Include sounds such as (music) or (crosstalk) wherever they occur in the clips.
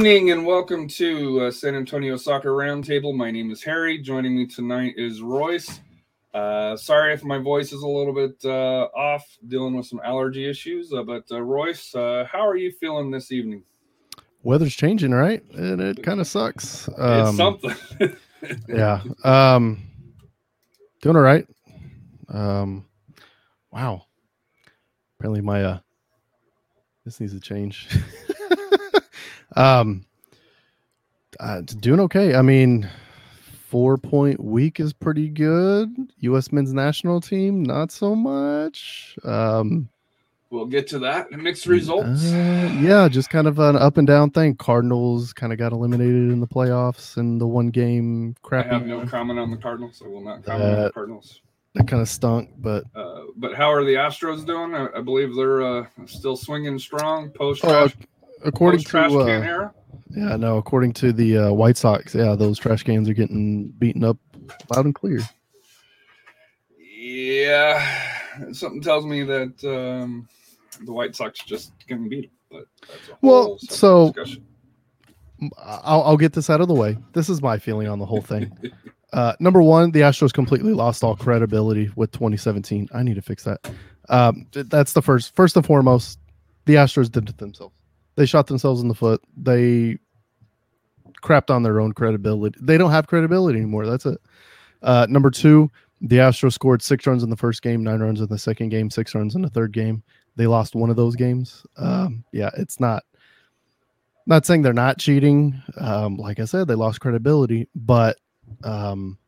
evening and welcome to uh, San Antonio Soccer Roundtable. My name is Harry. Joining me tonight is Royce. Uh, sorry if my voice is a little bit uh, off, dealing with some allergy issues. Uh, but uh, Royce, uh, how are you feeling this evening? weather's changing, right? And it (laughs) kind of sucks. it's Um, something. (laughs) yeah. Um, doing all right. Um, wow. Apparently, my uh, this needs to change. (laughs) um, uh, doing okay. I mean, four point week is pretty good. U.S. men's national team, not so much. Um, we'll get to that. Mixed results. uh, yeah, just kind of an up and down thing. Cardinals kind of got eliminated in the playoffs and the one game crap. I have no comment on the Cardinals. I will not comment on the Cardinals. that kind of stunk, but Uh, but how are the Astros doing? I, I believe they're uh, still swinging strong post Oh, according trash to can uh, era. yeah, no, according to the uh, White Sox, yeah, those trash cans are getting beaten up loud and clear. Yeah, something tells me that um, the White Sox just can beat them. But Well, so- discussion. I'll, I'll get this out of the way. This is my feeling on the whole thing. (laughs) Uh, number one, the Astros completely lost all credibility with 2017. I need to fix that. Um, that's the first, first and foremost. The Astros did it themselves. They shot themselves in the foot. They crapped on their own credibility. They don't have credibility anymore. That's it. Uh, number two, the Astros scored six runs in the first game, nine runs in the second game, six runs in the third game. They lost one of those games. Um, yeah, it's not not saying they're not cheating. Um, like I said, they lost credibility, but um,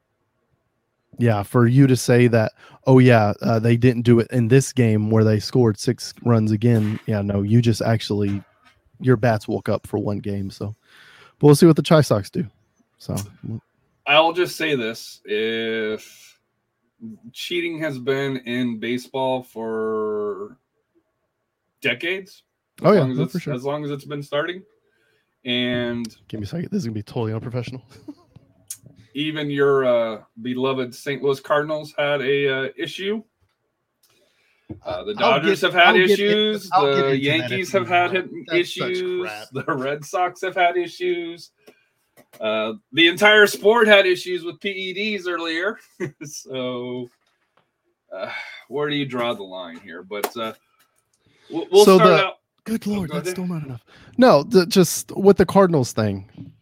yeah, for you to say that, oh yeah, uh, they didn't do it in this game where they scored six runs again. Yeah, no, you just actually your bats woke up for one game. So, but we'll see what the Chi Sox do. So, I'll just say this: if cheating has been in baseball for decades, as Oh, yeah, long as no, for sure. as long as it's been starting, and give me a second. This is gonna be totally unprofessional. (laughs) even your uh, beloved St. Louis Cardinals had a uh, issue. Uh, the Dodgers get- have had I'll issues. Get the Yankees have had hit- That's issues. The Red Sox have had issues. Uh, the entire sport had issues with PEDs earlier. (laughs) so, uh, where do you draw the line here? But uh, we'll, we'll So start the- out. Good lord, go that's ahead. still not enough. No, the, just with the Cardinals thing,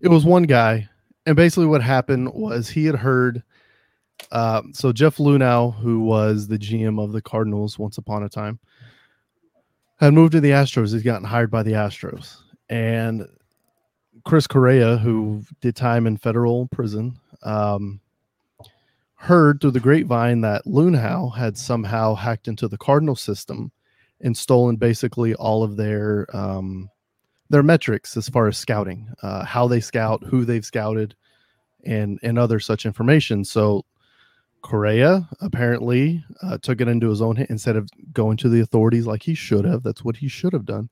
it was one guy, and basically what happened was he had heard. Um, so Jeff Luhnow, who was the GM of the Cardinals once upon a time, had moved to the Astros. He's gotten hired by the Astros, and Chris Correa, who did time in federal prison, um, heard through the grapevine that Lunau had somehow hacked into the Cardinal system and stolen basically all of their um, their metrics as far as scouting, uh, how they scout, who they've scouted, and and other such information. So Correa apparently uh, took it into his own hand instead of going to the authorities like he should have. That's what he should have done.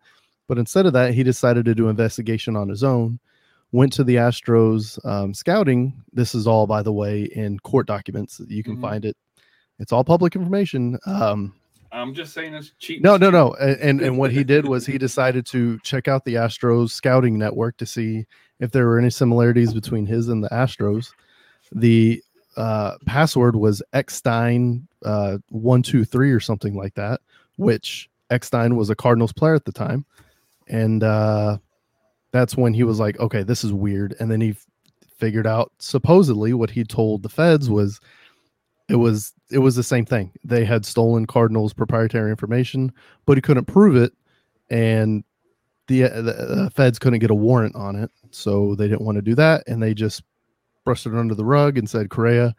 But instead of that, he decided to do investigation on his own. Went to the Astros um, scouting. This is all, by the way, in court documents. You can Mhm. find it. It's all public information. Um, I'm just saying it's cheating. no, no, no. And and what he did was he (laughs) decided to check out the Astros scouting network to see if there were any similarities between his and the Astros. The uh, password was Eckstein uh, one two three or something like that, which Eckstein was a Cardinals player at the time, and uh, that's when he was like, okay, this is weird. And then he f- figured out supposedly what he told the feds was it was it was the same thing. They had stolen Cardinals proprietary information, but he couldn't prove it, and the, uh, the uh, feds couldn't get a warrant on it, so they didn't want to do that, and they just brushed it under the rug and said, Correa,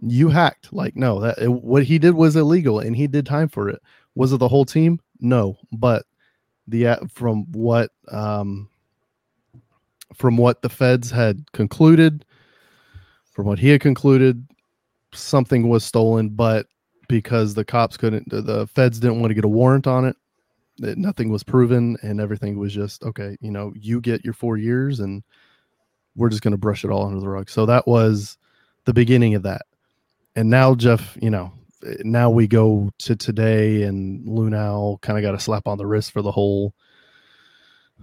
you hacked. Like, no, that it, what he did was illegal, and he did time for it. Was it the whole team? No, but the uh, from what um, from what the feds had concluded, from what he had concluded, something was stolen, but because the cops couldn't, the- the feds didn't want to get a warrant on it, that nothing was proven, and everything was just okay. You know, you get your four years, and we're just going to brush it all under the rug. So that was the beginning of that. And now Jeff, you know, now we go to today, and Luhnow kind of got a slap on the wrist for the whole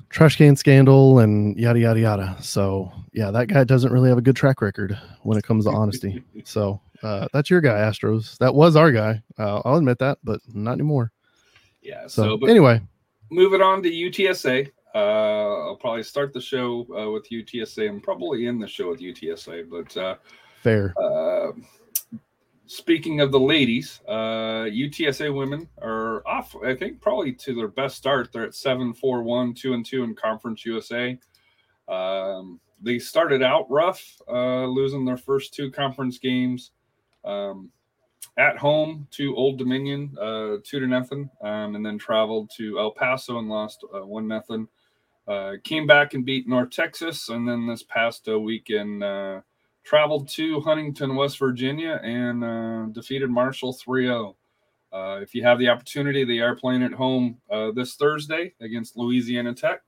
trash can scandal and yada yada yada. So yeah, that guy doesn't really have a good track record when it comes to honesty. (laughs) so uh, that's your guy, Astros. That was our guy. Uh, I'll admit that, but not anymore. Yeah. So, So, but anyway, moving on to UTSA. Uh, I'll probably start the show uh, with UTSA and probably end the show with UTSA. But uh, fair. uh, speaking of the ladies, uh, UTSA women are off. I think probably to their best start. They're at seven, four, one, two, and two in Conference USA. Um, they started out rough, uh, losing their first two conference games. Um, at home to Old Dominion, uh, two to nothing, um, and then traveled to El Paso and lost uh, one nothing. Uh, came back and beat North Texas, and then this past uh, weekend uh, traveled to Huntington, West Virginia, and uh, defeated Marshall 3-0. Uh, if you have the opportunity, they are playing at home uh, this Thursday against Louisiana Tech,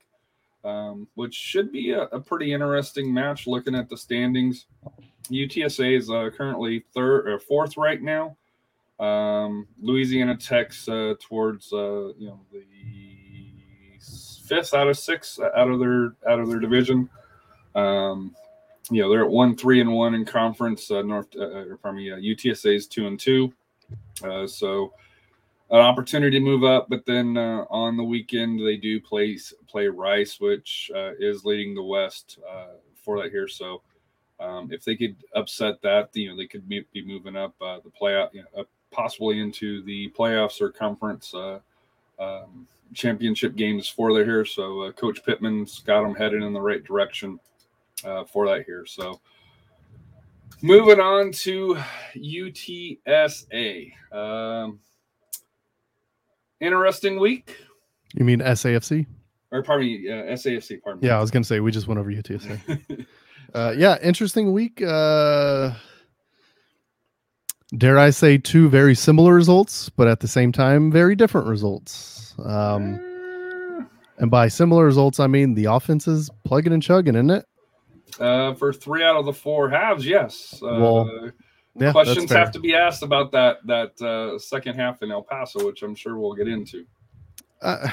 um, which should be a, a pretty interesting match. Looking at the standings, UTSA is currently third or fourth right now. Um, Louisiana Tech's towards you know the fifth out of six out of their out of their division. Um, you know they're at one three and one in conference. Uh, North, uh, or pardon me, uh, UTSA is two and two. Uh, so an opportunity to move up, but then uh, on the weekend they do play play Rice, which uh, is leading the West uh, for that here. So um, if they could upset that, you know they could be, moving up uh, the playoff, you know, possibly into the playoffs or conference uh, um, championship games for that here. So uh, Coach Pittman's got them headed in the right direction uh, for that here. So moving on to UTSA. Um, interesting week, You mean SAFC? or pardon me, uh, SAFC. Pardon me. Yeah, I was gonna say we just went over UTSA. (laughs) uh, yeah, interesting week. Dare I say two very similar results, but at the same time, very different results. Um, and by similar results, I mean the offense is plugging and chugging, isn't it? Uh, for three out of the four halves, yes. Uh, Well, Yeah, questions have to be asked about that that uh, second half in El Paso, which I'm sure we'll get into. Uh,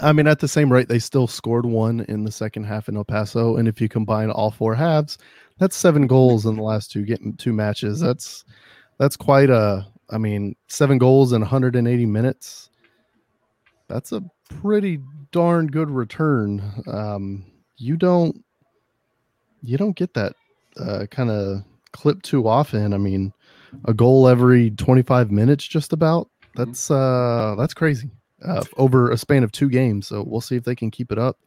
I mean, at the same rate, they still scored one in the second half in El Paso, and if you combine all four halves, that's seven goals in the last two getting two matches. That's that's quite a. I mean, seven goals in 180 minutes. That's a pretty darn good return. Um, you don't you don't get that uh, kind of clip too often. I mean, a goal every 25 minutes, just about. That's uh, that's crazy uh, over a span of two games. So we'll see if they can keep it up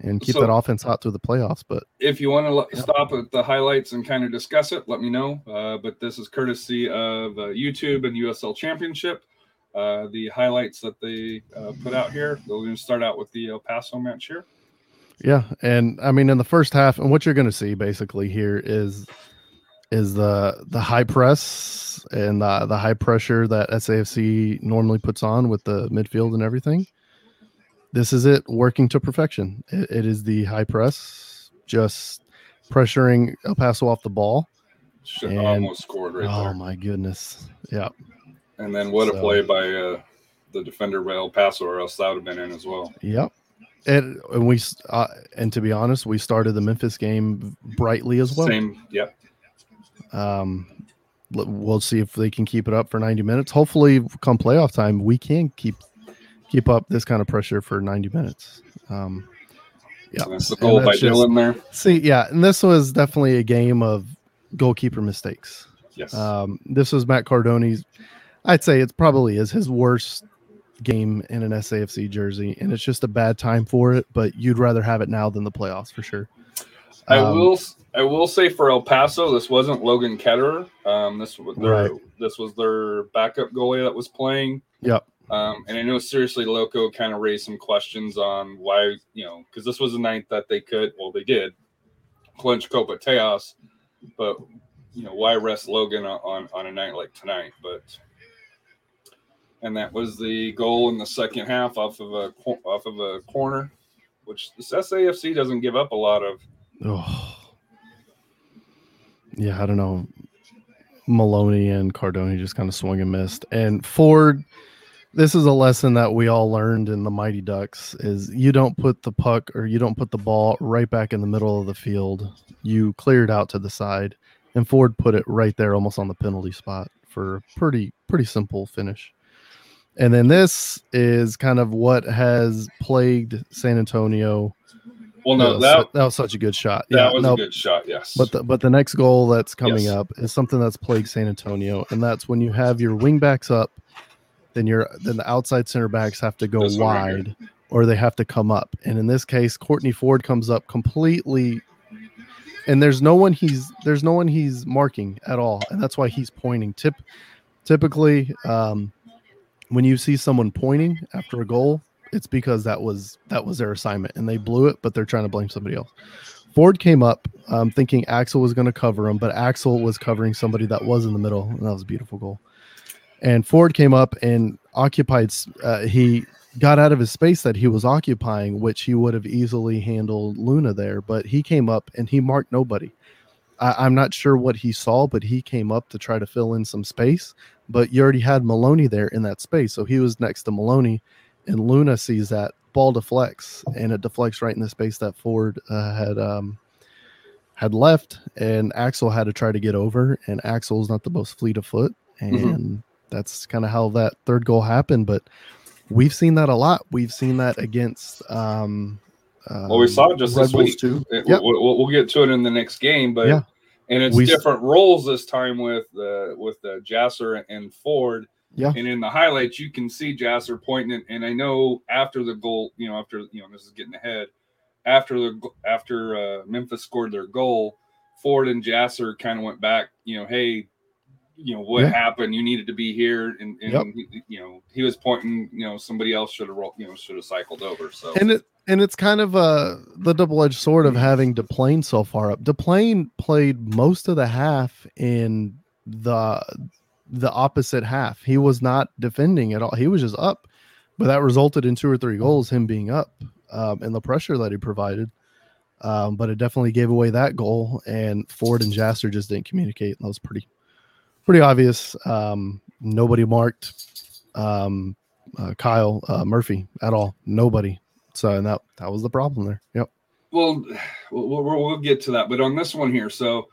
and keep So- that offense hot through the playoffs. But If you want to Yeah. stop at the highlights and kind of discuss it, let me know. Uh, but this is courtesy of uh, YouTube and USL Championship. Uh, the highlights that they uh, put out here. We're going to start out with the El Paso match here. Yeah, and I mean in the first half, and what you're going to see basically here is is the the high press and the the high pressure that SAFC normally puts on with the midfield and everything. This is it working to perfection. It, it is the high press, just pressuring El Paso off the ball. Should And- almost scored right oh there. Oh my goodness! Yeah, And then what a play by uh, the defender by El Paso, or else that would have been in as well. Yep. And, and we uh, and to be honest, we started the Memphis game brightly as well. Same, yep. Um, we'll see if they can keep it up for 90 minutes. Hopefully, come playoff time, we can keep keep up this kind of pressure for 90 minutes. Um, yeah, And that's the goal by just- Dylan there. See, yeah, and this was definitely a game of goalkeeper mistakes. Yes. Um, this was Matt Cardone's. I'd say it's probably is his worst game in an SAFC jersey, and it's just a bad time for it. But you'd rather have it now than the playoffs for sure. I Um, will. I will say for El Paso, this wasn't Logan Ketterer. Um, this was their, Right. this was their backup goalie that was playing. Yep. Um, and I know seriously, Loco kind of raised some questions on why you know because this was a night that they could, well, they did clinch Copa Tejas, but you know why rest Logan on on, a night like tonight? But and that was the goal in the second half off of a off of a corner, which this SAFC doesn't give up a lot of. Oh. Yeah, I don't know. Maloney and Cardone just kind of swung and missed. And Ford, this is a lesson that we all learned in the Mighty Ducks is you don't put the puck or you don't put the ball right back in the middle of the field. You clear it out to the side. And Ford put it right there almost on the penalty spot for a pretty pretty simple finish. And then this is kind of what has plagued San Antonio Well, no, that, that was, that was such a good shot. Yeah, that was no, a good shot. Yes, but the, but the next goal that's coming Yes. up is something that's plagued San Antonio, and that's when you have your wing backs up, then your then the outside center backs have to go right wide, or they have to come up. And in this case, Courtney Ford comes up completely, and there's no one he's there's no one he's marking at all, and that's why he's pointing. Tip typically, um, when you see someone pointing after a goal, it's because that was that was their assignment and they blew it, but they're trying to blame somebody else. Ford came up um, thinking Axel was going to cover him, but Axel was covering somebody that was in the middle, and that was a beautiful goal. And Ford came up and occupied. Uh, he got out of his space that he was occupying, which he would have easily handled Luna there, but he came up and he marked nobody. I, I'm not sure what he saw, but he came up to try to fill in some space. But you already had Maloney there in that space, so he was next to Maloney, and Luna sees that ball deflects, and it deflects right in the space that Ford uh, had um, had left, and Axel had to try to get over, and Axel's not the most fleet of foot, and Mhm. That's kind of how that third goal happened. But we've seen that a lot. We've seen that against. Um, Well, we saw it just Red this Bulls week. too. It- Yep. we'll, we'll, we'll get to it in the next game, but Yeah. and it's We different roles this time with uh, with uh, Jasser and Ford. Yeah. And in the highlights, you can see Jasser pointing, and I know after the goal, you know, after you know, this is getting ahead. After the after uh, Memphis scored their goal, Ford and Jasser kind of went back. You know, hey, you know what Yeah. happened? You needed to be here, and, and Yep. he- you know he was pointing. You know, somebody else should have rolled. You know, should have cycled over. So and it and it's kind of uh the double-edged sword of having Deplane so far up. Deplane played most of the half in the the opposite half. He was not defending at all. He was just up, but that resulted in two or three goals. Him being up um, and the pressure that he provided. Um, but it definitely gave away that goal, and Ford and Jasser just didn't communicate. And that was pretty pretty obvious. Um, nobody marked um, uh, Kyle uh, Murphy at all. Nobody. So and that that was the problem there. Yep. Well, we'll, we'll, get to that, but on this one here, so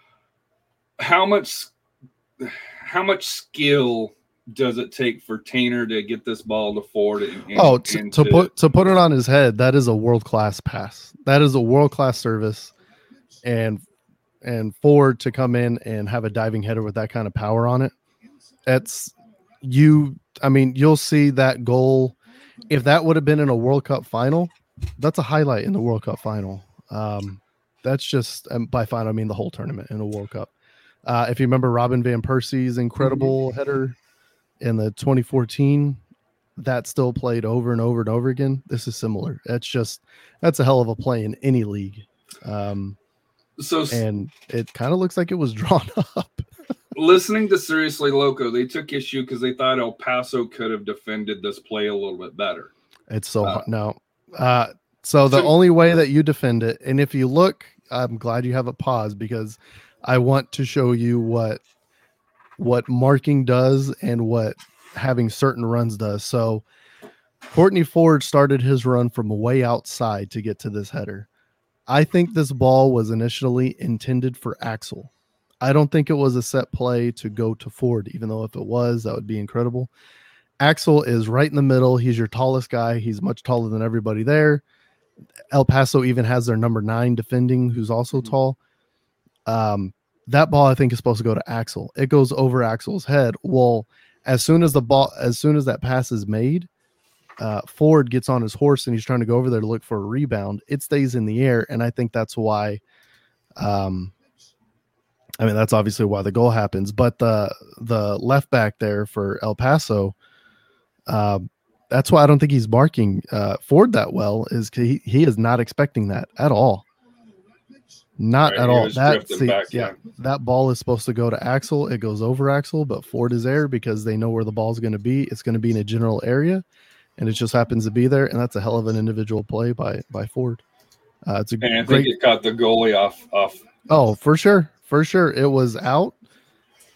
how much how much skill does it take for Taintor to get this ball to Ford? And, and- oh, to, and to put to put it on his head, that is a world class pass. That is a world class service, and and Ford to come in and have a diving header with that kind of power on it. That's you. I mean, you'll see that goal. If that would have been in a World Cup final, that's a highlight in the World Cup final. Um, that's just and by final I mean the whole tournament in a World Cup. Uh, if you remember Robin van Persie's incredible header in the 2014, that still played over and over and over again. This is similar. That's just that's a hell of a play in any league. Um, so and it kind of looks like it was (laughs) drawn up. listening to Seriously Loco, they took issue because they thought El Paso could have defended this play a little bit better. It's so Uh. No. Uh, so the so- only way that you defend it, and if you look, I'm glad you have a pause because I want to show you what what marking does and what having certain runs does. So Courtney Ford started his run from way outside to get to this header. I think this ball was initially intended for Axel. I don't think it was a set play to go to Ford, even though if it was, that would be incredible. Axel is right in the middle. He's your tallest guy. He's much taller than everybody there. El Paso even has their number nine defending, who's also Mhm. tall. Um, that ball I think is supposed to go to Axel. It goes over Axel's head. Well, as soon as the ball, as soon as that pass is made, uh, Ford gets on his horse and he's trying to go over there to look for a rebound. It stays in the air, and I think that's why. Um, I mean, that's obviously why the goal happens. But the the left back there for El Paso, um, that's why I don't think he's marking uh, Ford that well. Is he he is not expecting that at all. Not Right, at all. That see, back, yeah, yeah. that ball is supposed to go to Axel. It goes over Axel, but Ford is there because they know where the ball's going to be. It's going to be in a general area, and it just happens to be there. And that's a hell of an individual play by by Ford. Uh, it's a And I think great. it caught the goalie off off. Oh, for sure, for sure, it was out,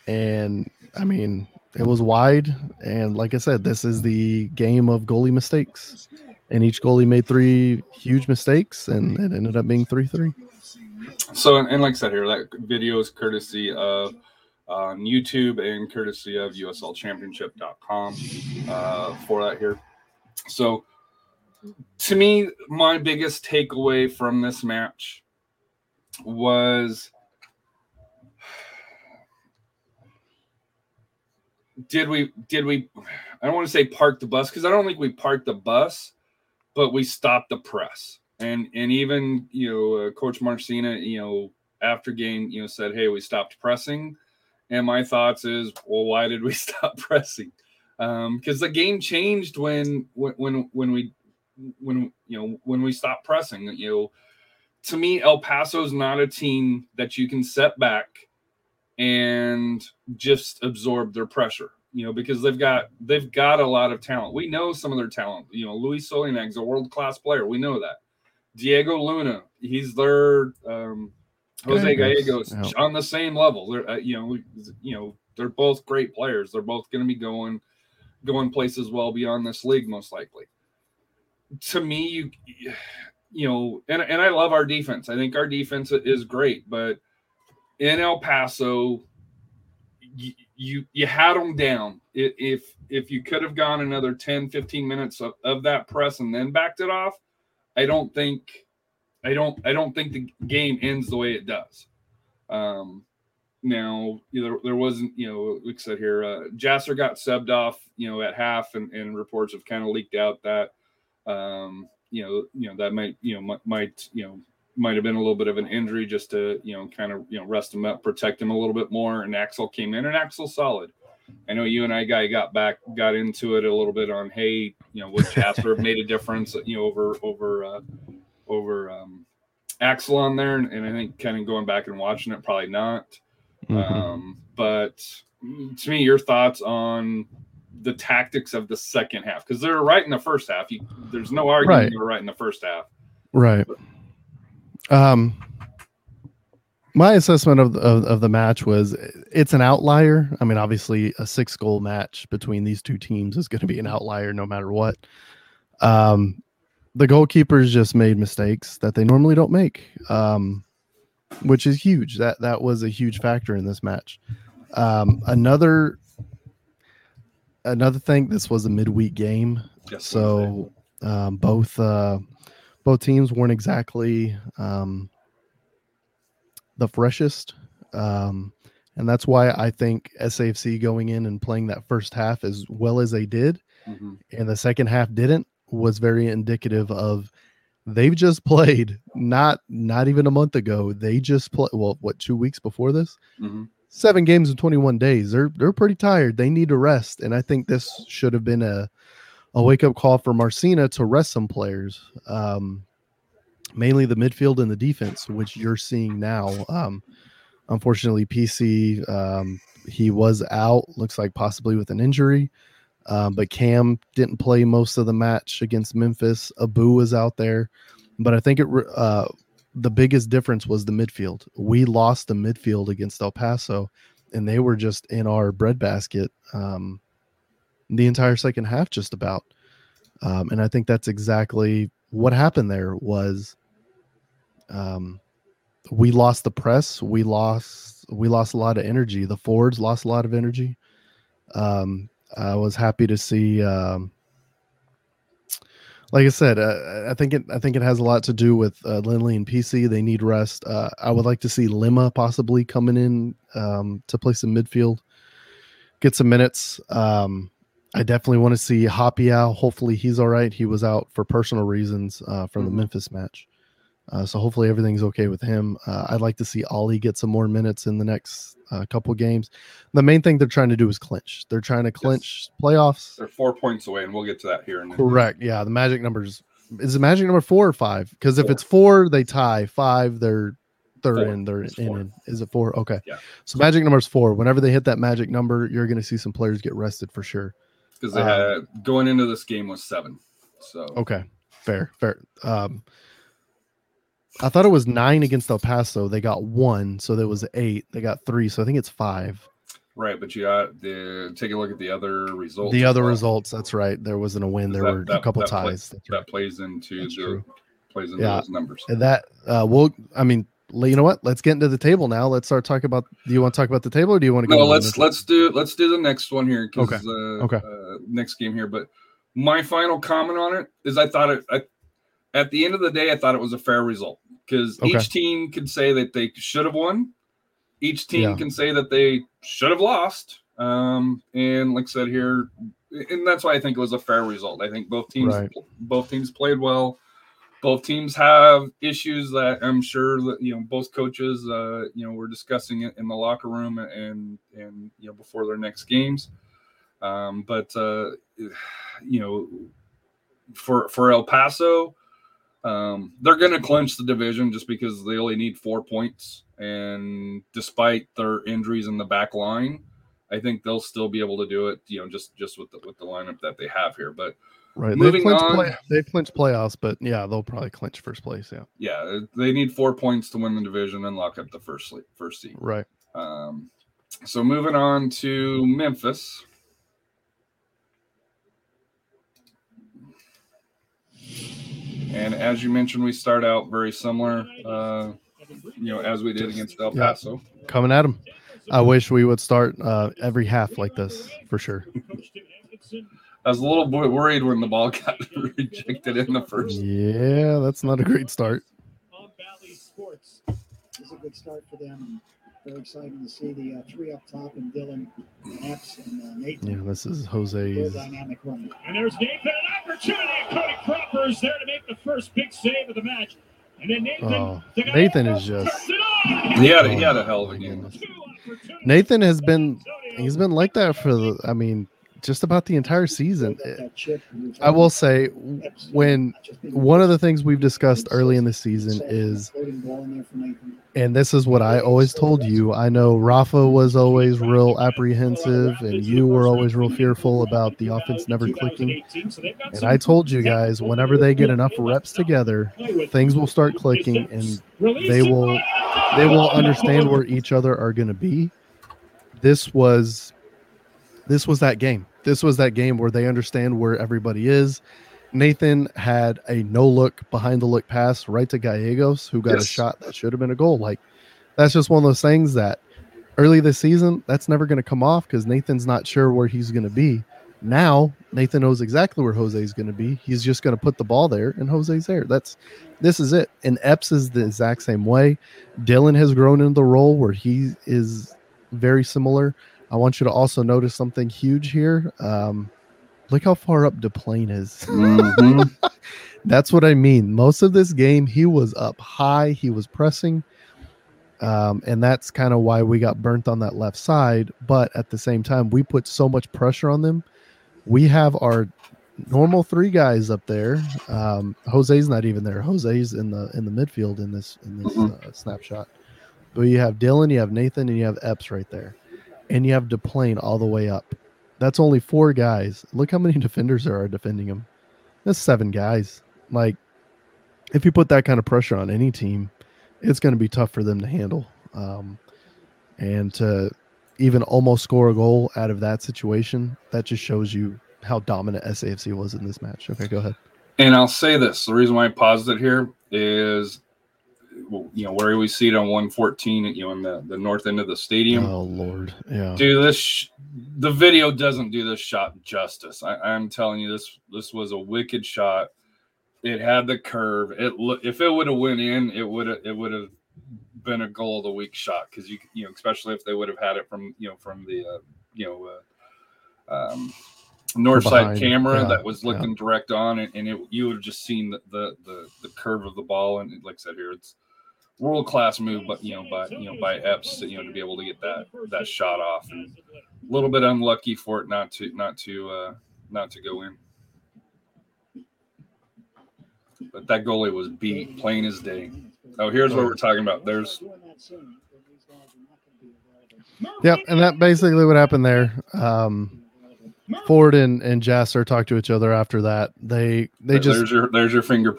and I mean it was wide. And like I said, this is the game of goalie mistakes, and each goalie made three huge mistakes, and it ended up being three three. So and, like I said here, that video is courtesy of on YouTube and courtesy of USLChampionship.com uh, for that here. So to me, my biggest takeaway from this match was did we did we I don't want to say park the bus because I don't think we parked the bus, but we stopped the press. And and even you know uh, Coach Marcina, you know after game, you know said, "Hey, we stopped pressing." And my thoughts is, well, why did we (laughs) stop pressing? Because the game changed when when when we when you know when we stopped pressing. You know, to me, El Paso's not a team that you can set back and just absorb their pressure. You know, because they've got they've got a lot of talent. We know some of their talent. You know, Luis Solignac's a world class player. We know that. Diego Luna, he's their um, Jose Gallegos, on the same level. They're uh, you know you know they're both great players. They're both going to be going going places well beyond this league most likely. To me, you you know, and and I love our defense. I think our defense is great, but in El Paso, you you, you had them down. If if you could have gone another 10, 15 minutes of, of that press and then backed it off, I don't think I don't I don't think the game ends the way it does. Um now you know, there, wasn't, you know, like I said here, uh Jasser got subbed off, you know, at half and, and reports have kind of leaked out that um, you know, you know, that might, you know, might, might, you know, might have been a little bit of an injury just to, you know, kind of, you know, rest him up, protect him a little bit more. And Axel came in and Axel's solid. I know you and I guy got back, got into it a little bit on, hey, you know, would Jasser have made a difference, you know, over, over, uh, over, um, Axel on there. And, and I think kind of going back and watching it, probably not. Mhm. Um, but to me, your thoughts on the tactics of the second half because they're right in the first half. You, there's no argument Right. they were right in the first half. Right. Um, my assessment of, of of the match was it's an outlier. I mean, obviously, a six goal match between these two teams is going to be an outlier no matter what. Um, the goalkeepers just made mistakes that they normally don't make, um, which is huge. That that was a huge factor in this match. Um, another another thing. This was a midweek game. Yes, So um, both uh, both teams weren't exactly um, the freshest, um, and that's why I think SAFC going in and playing that first half as well as they did, Mhm. and the second half didn't, was very indicative of they've just played not not even a month ago. They just played well, what two weeks before this, Mhm. seven games in 21 days. They're they're pretty tired. They need to rest, and I think this should have been a a wake up call for Marcina to rest some players, um, mainly the midfield and the defense, which you're seeing now. Um, unfortunately, PC um, he was out. Looks like possibly with an injury. Um, but Cam didn't play most of the match against Memphis. Abu was out there, but I think it uh, the biggest difference was the midfield. We lost the midfield against El Paso, and they were just in our breadbasket um, the entire second half, just about. Um, and I think that's exactly what happened. There was um, we lost the press. We lost we lost a lot of energy. The forwards lost a lot of energy. Um, I was happy to see um, like I said, uh, I think it I think it has a lot to do with uh, Lindley and PC. They need rest. Uh, I would like to see Lima possibly coming in um, to play some midfield, get some minutes. Um, I definitely want to see Hoppy out. Hopefully he's all right. He was out for personal reasons uh, from Mhm. the Memphis match, uh, so hopefully everything's okay with him. Uh, I'd like to see Ollie get some more minutes in the next uh, couple games. The main thing they're trying to do is clinch. They're trying to clinch playoffs. They're four points away, and we'll get to that here. In Correct. Yeah, the magic numbers is the magic number four or five? Because if it's four, they tie. Five, they're they're Four. in. They're It's in, four. in. Is it four? Okay. Yeah. So magic number is four. Whenever they hit that magic number, you're going to see some players get rested for sure. because they Um, had going into this game was seven. So Okay. Fair. Fair. Um, I thought it was nine against El Paso. They got one, so there was eight. They got three, so I think it's five. right, but you got the take a look at the other results. the other well. results. That's right. There wasn't a win. There That- were a couple that ties. That's that right. plays into That's the true. plays into Yeah. those numbers. And that uh we'll I mean you know what? Let's get into the table now. Let's start talking about do you want to talk about the table or do you want to go No, let's let's do let's do the next one here Okay. uh, Okay. uh, next game here. But my final comment on it is I thought it I, at the end of the day I thought it was a fair result because Okay. each team could say that they should have won, each team Yeah. can say that they should have lost. Um, and like I said here, and that's why I think it was a fair result. I think both teams Right. both teams played well. Both teams have issues that I'm sure that you know both coaches uh, you know were discussing it in the locker room and and you know before their next games. Um, but uh, you know, for for El Paso, um, they're going to clinch the division just because they only need four points, and despite their injuries in the back line, I think they'll still be able to do it. You know, just just with the with the lineup that they have here. But right. moving They've clinched, on- play, they've clinched playoffs, but yeah, they'll probably clinch first place. Yeah. yeah, they need four points to win the division and lock up the first first seed. Right. Um, so moving on to Memphis. And as you mentioned, we start out very similar, uh, you know, as we did against El Yeah. Paso. Coming at them. I wish we would start uh, every half like this for sure. I was a little bit worried when the ball (laughs) got rejected in the first. Yeah, that's not a great start. It's a good start for them. Very exciting to see the uh, three up top and Dylan, Epps, and uh, Nathan. Yeah, this is Jose's. dynamic running. And there's Nathan, an opportunity. Cody Cropper is there to make the first big save of the match. And then Nathan, Oh, the Nathan is just- turns it on. He had a, he had a hell of a game. goodness. Two opportunities Nathan has been he's been like that for the I mean just about the entire season. Build up that eh, chip and you're I will say when not just being- one of the things we've discussed early in the season is Floating ball in there for Nathan. and this is what I always told you. I know Rafa was always real apprehensive and you were always real fearful about the offense never clicking. And I told you guys whenever they get enough reps together, things will start clicking and they will they will understand where each other are going to be. This was this was that game. This was that game where they understand where everybody is. Nathan had a no look behind the look pass right to Gallegos, who got a shot that should have been a goal. Like that's just one of those things that early this season, that's never going to come off because Nathan's not sure where he's going to be. Now Nathan knows exactly where Jose's going to be. He's just going to put the ball there, and Jose's there. That's this is it. And Epps is the exact same way. Dylan has grown into the role where he is very similar. I want you to also notice something huge here. Um, look how far up DePlane is. Mhm. (laughs) That's what I mean. Most of this game, he was up high, he was pressing. Um, and that's kind of why we got burnt on that left side. But at the same time, we put so much pressure on them. We have our normal three guys up there. Um, Jose's not even there. Jose's in the in the midfield in this in this Mhm. uh, snapshot. But you have Dylan, you have Nathan, and you have Epps right there, and you have DePlane all the way up. That's only four guys. Look how many (laughs) defenders there are defending him. That's seven guys. Like, if you put that kind of pressure on any team, it's going to be tough for them to handle. Um, and to even almost score a goal out of that situation, that just shows you how dominant SAFC was in this match. Okay, go ahead. And I'll say this: the reason why I paused it here is, you know, where we see it on 114, you know, in the, the north end of the stadium. Oh Lord, yeah. Dude, this sh- the video doesn't do this shot justice. I, I'm telling you, this this was a wicked shot. It had the curve. It look if it would have went in, it would have it would have been a goal of the week shot because you you know especially if they would have had it from you know from the uh, you know uh, um, north side camera yeah, that was yeah. looking direct on it, and it you would have just seen the, the the the curve of the ball. And like I said here, it's world class move, but you know by you know by Epps you know to be able to get that that shot off and a little bit unlucky for it not to not to uh, not to go in. But that goalie was beat plain as day. Oh, here's what we're talking about. There's Yep, and that basically what happened there. Um, Ford and and Jasser talked to each other after that. They they just there's your there's your finger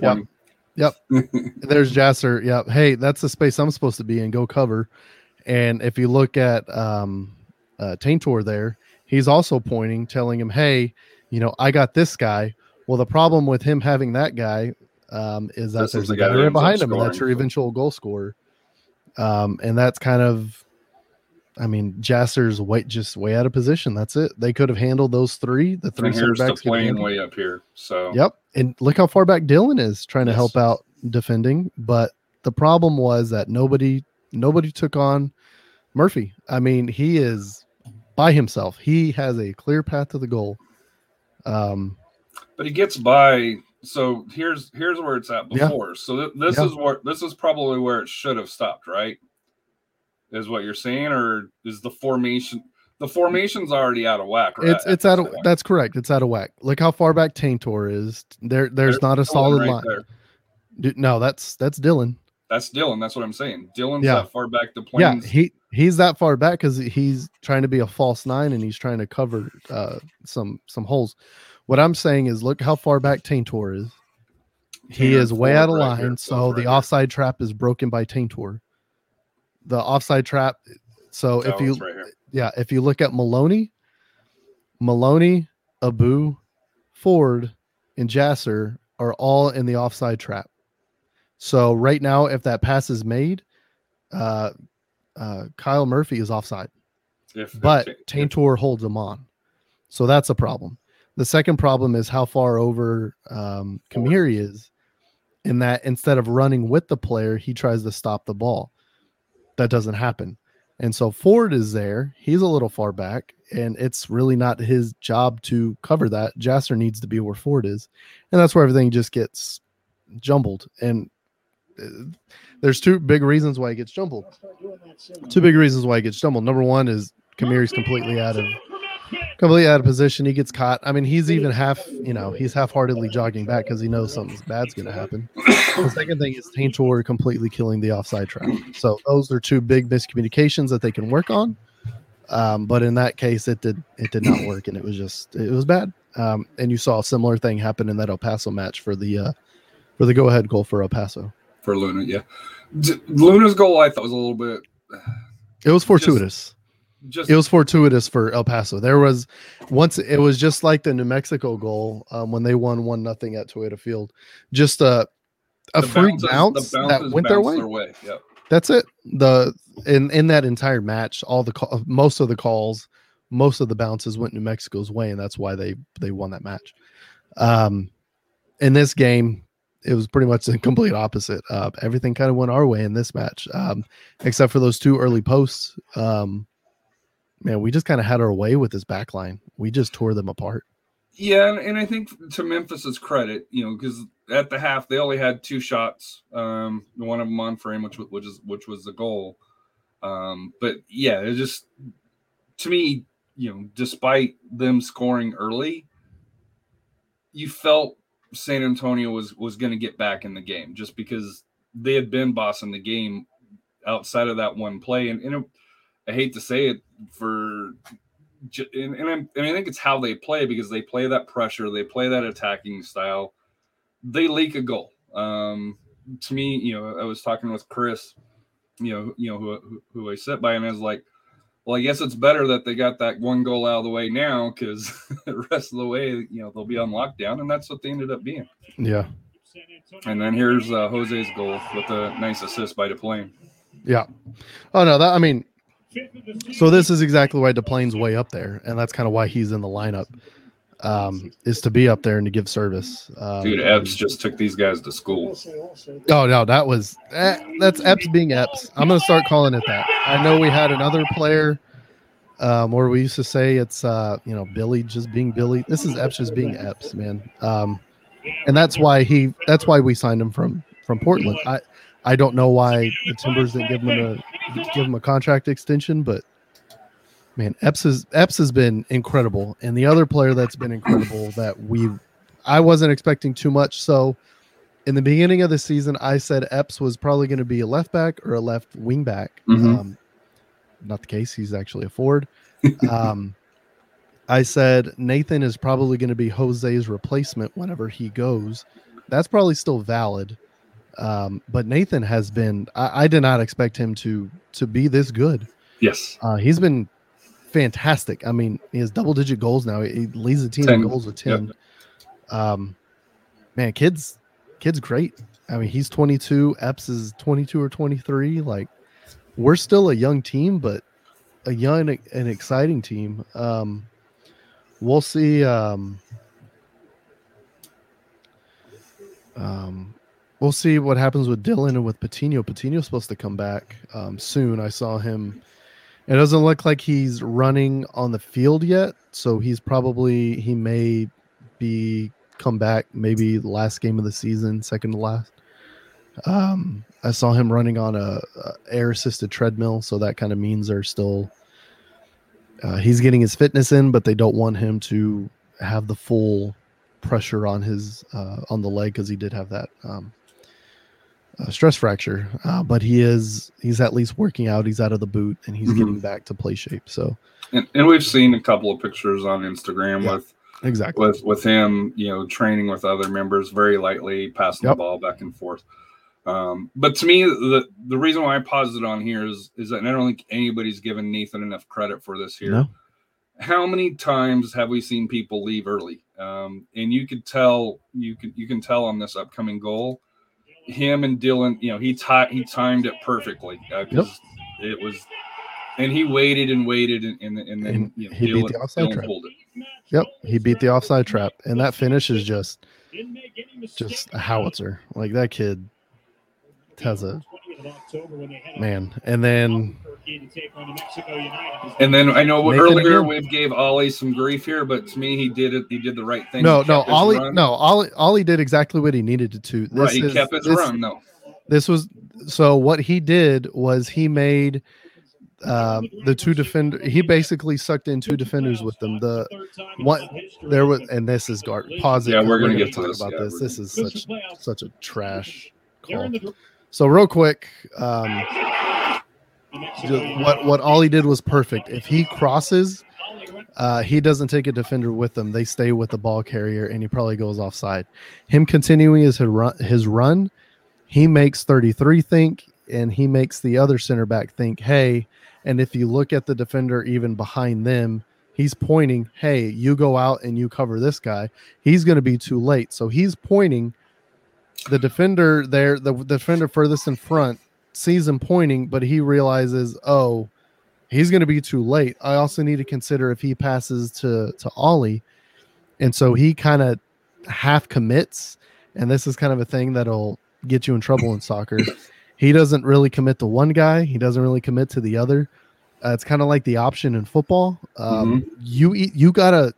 pointing. (laughs) there's Jasser. Yep. Hey, that's the space I'm supposed to be in. Go cover. And if you look at um, uh, Taintor there, he's also pointing, telling him, "Hey, you know, I got this guy." Well, the problem with him having that guy um, is that This is there's the a guy guy right behind him, and that's your eventual goal scorer. Um, and that's kind of, I mean, Jasser's way just way out of position. That's it. They could have handled those three. The three And here's the backs could plane way up here. So Yep. And look how far back Dylan is trying to help out defending. But the problem was that nobody nobody took on Murphy. I mean, he is by himself. He has a clear path to the goal. Um but he gets by. So here's here's where it's at Yeah. before. So th- this Yeah. is where this is probably where it should have stopped, right? Is what you're saying, or is the formation the formation's already out of whack? Right? it's it's out of point? that's correct. It's out of whack. Look how far back Taintor is. There there's not a Dylan solid right line. Dude, No, that's that's Dylan. That's Dylan. That's what I'm saying. Dylan's Yeah. that far back. The Yeah, he he's that far back because he's trying to be a false nine and he's trying to cover uh, some some holes. What I'm saying is, look how far back Taintor is. He Taintor is way out of right line, here, so both the right here. offside trap is broken by Taintor. The offside trap. So Oh, if you right yeah, if you look at Maloney, Maloney, Abu, Ford, and Jasser are all in the offside trap. So right now, if that pass is made, uh, uh, Kyle Murphy is offside, if but if- Taintor holds him on. So that's a problem. The second problem is how far over um, Kamiri is, in that instead of running with the player, he tries to stop the ball. That doesn't happen. And so Ford is there. He's a little far back, and it's really not his job to cover that. Jasser needs to be where Ford is. And that's where everything just gets jumbled. And uh, there's two big reasons why it gets jumbled. Two big reasons why it gets jumbled. Number one is Kamiri's completely out of completely out of position. He gets caught. I mean, he's even half, you know, he's half-heartedly jogging back because he knows something bad's going to happen. The second thing is Taintor completely killing the offside trap. So those are two big miscommunications that they can work on. Um, but in that case, it did it did not work, and it was just it was bad. Um, and you saw a similar thing happen in that El Paso match for the uh, for the go-ahead goal for El Paso. for Luna, yeah. D- Luna's goal, I thought was a little bit It was fortuitous. just it was fortuitous for El Paso. There was once it was just like the New Mexico goal um, when they won one nothing at Toyota Field. Just a a freak bounce the that went their bounced way. Yep. That's it. The in in that entire match, all the call, most of the calls, most of the bounces went New Mexico's way, and that's why they they won that match. Um, in this game, it was pretty much the (laughs) complete opposite. Uh, everything kind of went our way in this match, um, except for those two early posts. Um, man, we just kind of had our way with this back line. We just tore them apart. Yeah, and, I think to Memphis's credit, you know, because at the half they only had two shots, um, one of them on frame, which which is which was the goal. Um, but yeah, it just to me, you know, despite them scoring early, you felt San Antonio was was going to get back in the game just because they had been bossing the game outside of that one play, and, and it, I hate to say it for and, and, I'm, and I think it's how they play because they play that pressure, they play that attacking style. They leak a goal. Um, to me, you know, I was talking with Chris, you know, you know who, who, who I sit by, and I was like, well, I guess it's better that they got that one goal out of the way now because (laughs) the rest of the way, you know, they'll be on lockdown, and that's what they ended up being. Yeah, And then here's uh, Jose's goal with a nice assist by DePlane. yeah. Oh no, that I mean, so this is exactly why DePlane's way up there, and that's kind of why he's in the lineup. um, is to be up there and to give service. Um, Dude, Epps just took these guys to school. will say also that Oh no, that was eh, that's Epps being Epps. I'm gonna start calling it that. I know we had another player um, where we used to say it's uh, you know Billy just being Billy. This is Epps just being Epps, man. Um, and that's why he that's why we signed him from from Portland. I I don't know why the Timbers didn't give him a give him a contract extension, but man, Epps has Epps has been incredible, and the other player that's been incredible (coughs) that we I wasn't expecting too much. So in the beginning of the season, I said Epps was probably going to be a left back or a left wing back. Mhm. Um, not the case. He's actually a forward. um, (laughs) I said Nathan is probably going to be Jose's replacement whenever he goes. That's probably still valid. Um, but Nathan has been. I, I did not expect him to to be this good. Yes. Uh, he's been fantastic. I mean, he has double digit goals now. He leads the team in goals with 10. Um, man, kids, kid's great. I mean, he's 22. Epps is 22 or 23. Like, we're still a young team, but a young and exciting team. Um, we'll see. Um, um, we'll see what happens with Dylan and with Patino. Patino's supposed to come back um, soon. I saw him. It doesn't look like he's running on the field yet, so he's probably he may be come back maybe the last game of the season, second to last. Um, I saw him running on a, a air assisted treadmill, so that kind of means they're still uh, he's getting his fitness in, but they don't want him to have the full pressure on his uh, on the leg because he did have that um, uh, stress fracture. Uh, but he is he's at least working out. He's out of the boot and he's Mhm. getting back to play shape. So And, and we've seen a couple of pictures on Instagram Yeah. with exactly. with with him, you know, training with other members very lightly, passing Yep. the ball back and forth. Um, but to me, the the reason why I paused it on here is is that I don't think anybody's given Nathan enough credit for this here. No. How many times have we seen people leave early? Um, and you could tell you can you can tell on this upcoming goal, him and Dylan, you know, he ti- he timed it perfectly uh, because it was, and he waited and waited and and, and then And you know, he beat the offside Dylan trap. pulled it. Yep, he beat the offside trap, and that finish is just Didn't make any mistakes. just a howitzer. Like that kid has a 20th of October when they head man. And then Albuquerque to take on the Mexico United. And then I know Nathan earlier we gave Ollie some grief here, but to me he did it. He did the right thing. no, no, Ollie, run. no, Ollie, Ollie did exactly what he needed to. to. This right. He is- kept his this- run. No, this was so what he did was he made um, the two defender he basically sucked in two defenders with them the what there was and this is guard pause it Yeah, 'cause we're gonna gonna get to talk this, about yeah, this this is such such a trash call so real quick um what what ollie did was perfect if he crosses uh, he doesn't take a defender with him. They stay with the ball carrier, and he probably goes offside. Him continuing his run, his run, he makes 33 think, and he makes the other center back think, hey. And if you look at the defender even behind them, he's pointing, hey, you go out and you cover this guy. He's going to be too late. So he's pointing. The defender there, the defender furthest in front, sees him pointing, but he realizes, oh, he's going to be too late. I also need to consider if he passes to to Ollie, and so he kind of half commits, and this is kind of a thing that'll get you in trouble in soccer. He doesn't really commit to one guy. He doesn't really commit to the other. Uh, it's kind of like the option in football. Um, You eat- you gotta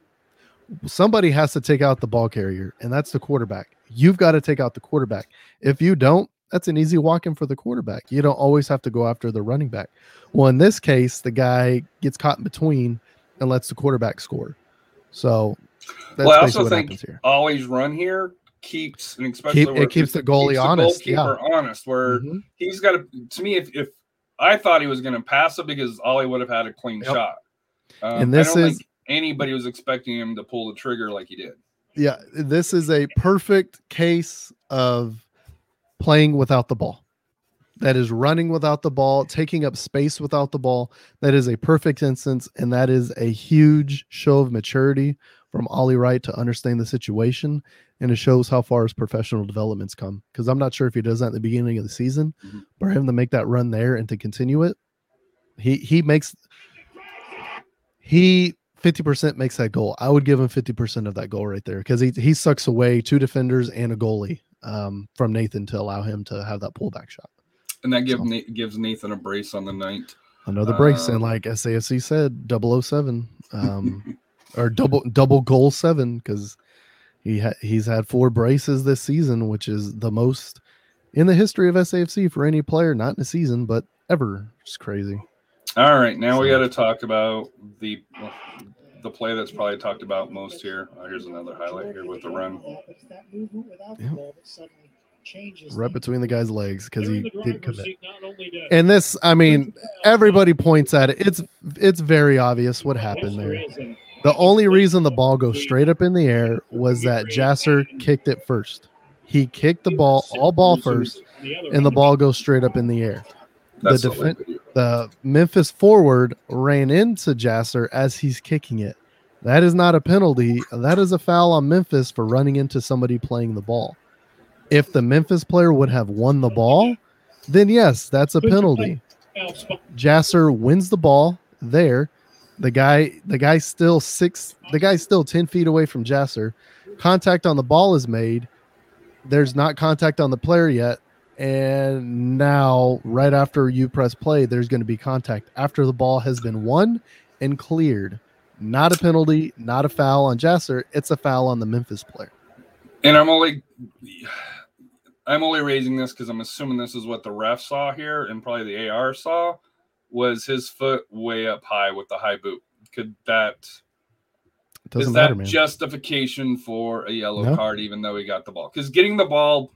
somebody has to take out the ball carrier, and that's the quarterback. You've got to take out the quarterback. If you don't, that's an easy walk in for the quarterback. You don't always have to go after the running back. Well, in this case, the guy gets caught in between and lets the quarterback score. So that's Well, I also what think. Ollie's run here keeps and especially Keep- it keeps the goalie honest, goalkeeper honest. Where Mhm. he's got to. To me, if if I thought he was going to pass it because Ollie would have had a clean Yep. shot. Um, And this is- think anybody was expecting him to pull the trigger like he did. Yeah, this is a perfect case of playing without the ball. That is running without the ball, taking up space without the ball. That is a perfect instance, and that is a huge show of maturity from Ollie Wright to understand the situation, and it shows how far his professional development's come. Because I'm not sure if he does that at the beginning of the season, Mhm. but for him to make that run there and to continue it, he he makes he fifty percent makes that goal. I would give him fifty percent of that goal right there because he he sucks away two defenders and a goalie um, from Nathan to allow him to have that pullback shot. And that give, So- Na- gives Nathan a brace on the night. Another brace, and Um, like SAFC said, 007, um, (laughs) or double double goal seven because he ha- he's had four braces this season, which is the most in the history of SAFC for any player, not in a season, but ever. It's crazy. All right, now we got to talk about the the play that's probably talked about most here. Oh, here's another highlight here with the run. It's that movement without the Yeah. ball that suddenly changes. Right between the guy's legs because he did driver's commit. seat not only to- And this, I mean, everybody points at it. It's it's very obvious what happened there. The only reason the ball goes straight up in the air was that Jasser kicked it first. He kicked the ball all ball first, and the ball goes straight up in the air. That's the the defen- way- The Memphis forward ran into Jasser as he's kicking it. That is not a penalty. That is a foul on Memphis for running into somebody playing the ball. If the Memphis player would have won the ball, then yes, that's a penalty. Jasser wins the ball there. The guy, the guy's still six. The guy's still ten feet away from Jasser. Contact on the ball is made. There's not contact on the player yet, and now right after you press play, there's going to be contact after the ball has been won and cleared. Not a penalty, not a foul on Jasser. It's a foul on the Memphis player. And I'm only I'm only raising this because I'm assuming this is what the ref saw here, and probably the AR saw was his foot way up high with the high boot. Could that doesn't is matter, that man. justification for a yellow No. card, even though he got the ball? Because getting the ball,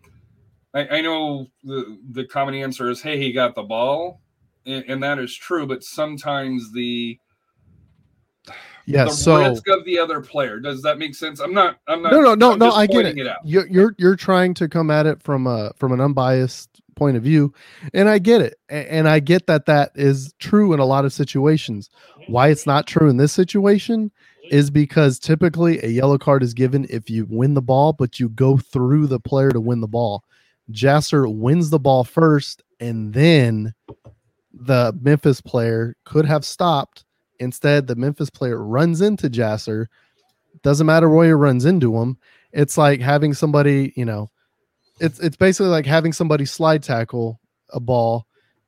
I, I know the the common answer is, "Hey, he got the ball," and, and that is true. But sometimes the yeah. the So risk of the other player does that make sense? I'm not. I'm not. no, no, no, no. I get it. out. You're you're you're trying to come at it from a from an unbiased point of view, and I get it, and I get that that is true in a lot of situations. Why it's not true in this situation is because typically a yellow card is given if you win the ball, but you go through the player to win the ball. Jasser wins the ball first, and then the Memphis player could have stopped. Instead, the Memphis player runs into Jasser. Doesn't matter where he runs into him. It's like having somebody, you know, it's it's basically like having somebody slide tackle a ball,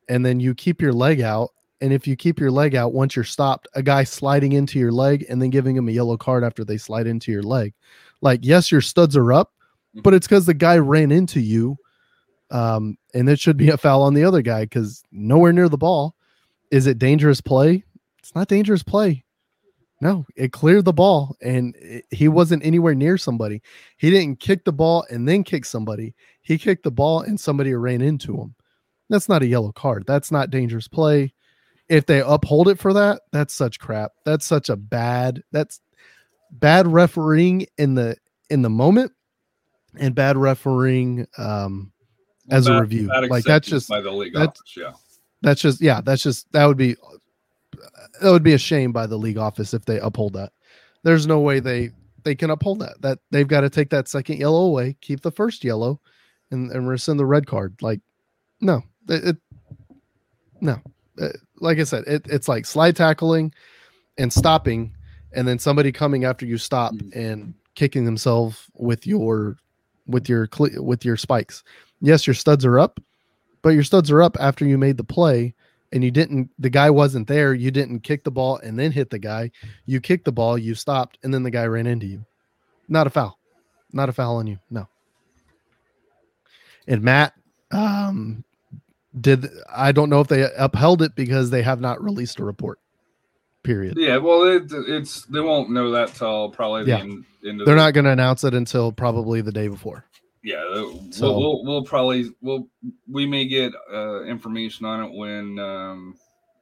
and then you keep your leg out. And if you keep your leg out, once you're stopped, a guy sliding into your leg and then giving him a yellow card after they slide into your leg. Like, yes, your studs are up, mm-hmm. but it's because the guy ran into you. Um, and it should be a foul on the other guy because nowhere near the ball. Is it dangerous play? It's not dangerous play. No, it cleared the ball and it- he wasn't anywhere near somebody. He didn't kick the ball and then kick somebody. He kicked the ball and somebody ran into him. That's not a yellow card. That's not dangerous play. If they uphold it for that, that's such crap. That's such a bad. That's bad refereeing in the in the moment and bad refereeing um as a review. Like that's just by the league that's- office. Yeah. that's just yeah that's just that would be that would be a shame by the league office if they uphold that there's no way they they can uphold that that they've got to take that second yellow away keep the first yellow and, and rescind the red card like no it, it no Uh, like i said it, it's like slide tackling and stopping and then somebody coming after you stop Mhm. and kicking themselves with your with your with your spikes yes your studs are up but your studs are up after you made the play and you didn't the guy wasn't there you didn't kick the ball and then hit the guy. You kicked the ball you stopped and then the guy ran into you. Not a foul. Not a foul on you. No. And matt um did i don't know if they upheld it because they have not released a report period. Yeah, well, it, it's they won't know that till probably the Yeah. end, they're the- not going to announce it until probably the day before Yeah, we'll, So- we'll we'll probably we'll we may get uh, information on it when um,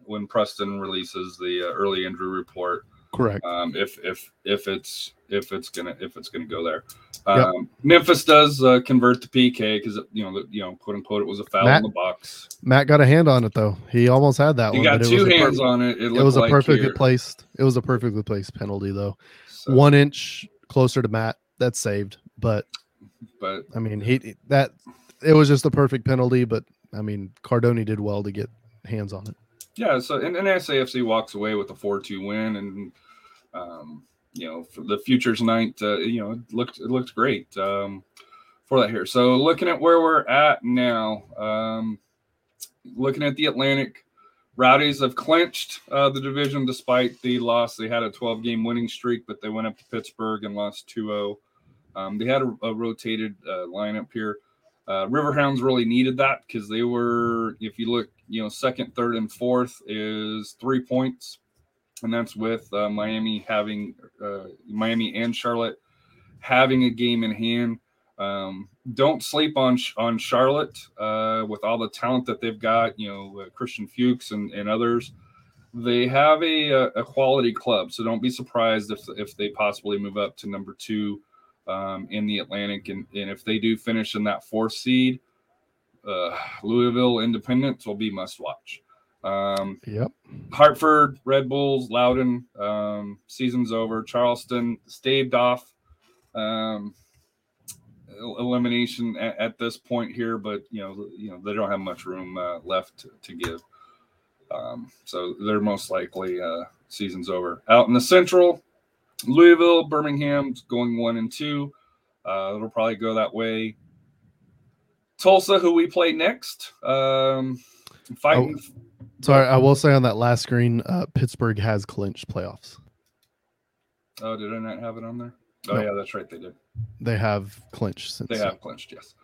when Preston releases the uh, early injury report. correct Um, if if if it's if it's gonna if it's gonna go there. Yep. Um, Memphis does uh, convert the PK because you know the, you know quote unquote it was a foul Matt- in the box. matt got a hand on it though he almost had that He one got but it two was hands on it. It, it was a like perfectly here. placed it was a perfectly placed penalty though So, one inch closer to Matt. That's saved. But but I mean, he that it was just a perfect penalty. But I mean, Cardone did well to get hands on it. Yeah, so and, and SAFC walks away with a four-two win, and um, you know, for the futures night, uh, you know, it looked it looked great um, for that here. So looking at where we're at now, um, looking at the Atlantic, Rowdies have clinched uh, the division despite the loss. They had a 12 game winning streak, but they went up to Pittsburgh and lost 2 0. Um, they had a, a rotated uh, lineup here. Uh, Riverhounds really needed that because they were, if you look, you know, second, third, and fourth is three points, and that's with uh, Miami having uh, Miami and Charlotte having a game in hand. Um, don't sleep on on Charlotte uh, with all the talent that they've got. You know, Christian Fuchs and, and others. They have a, a quality club, so don't be surprised if if they possibly move up to number two um, in the Atlantic, and, and if they do finish in that fourth seed, uh, Louisville Independence will be must watch. Um, Yep. Hartford, Red Bulls, Loudon, um, season's over. Charleston staved off um, elimination at, at this point here, but you know, you know they don't have much room uh, left to, to give. Um, so they're most likely uh, season's over. Out in the Central, Louisville, Birmingham's going one and two. Uh, it'll probably go that way. Tulsa, who we play next, um, fighting. Sorry, I will say on that last screen, uh, Pittsburgh has clinched playoffs. Oh, did I not have it on there? Oh, No. yeah, that's right. They did. They have clinched since. They have clinched, yes.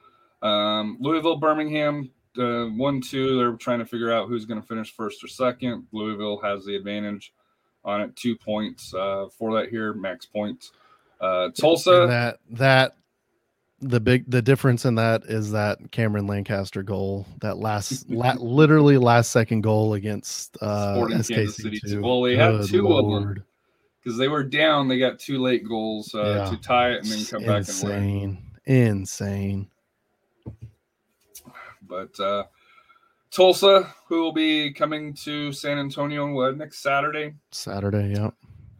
Um, Louisville, Birmingham, uh, one, two. They're trying to figure out who's going to finish first or second. Louisville has the advantage on it, two points uh, for that here, max points. Uh, And Tulsa, that that the big the difference in that is that Cameron Lancaster goal, that last (laughs) la, literally last second goal against uh Sporting Kansas SKC City. two. Well, they had Good two of them. Because they were down, they got two late goals uh, Yeah. to tie it and then come back and win. insane, insane. But uh, Tulsa, who will be coming to San Antonio what, next Saturday, Saturday, yeah.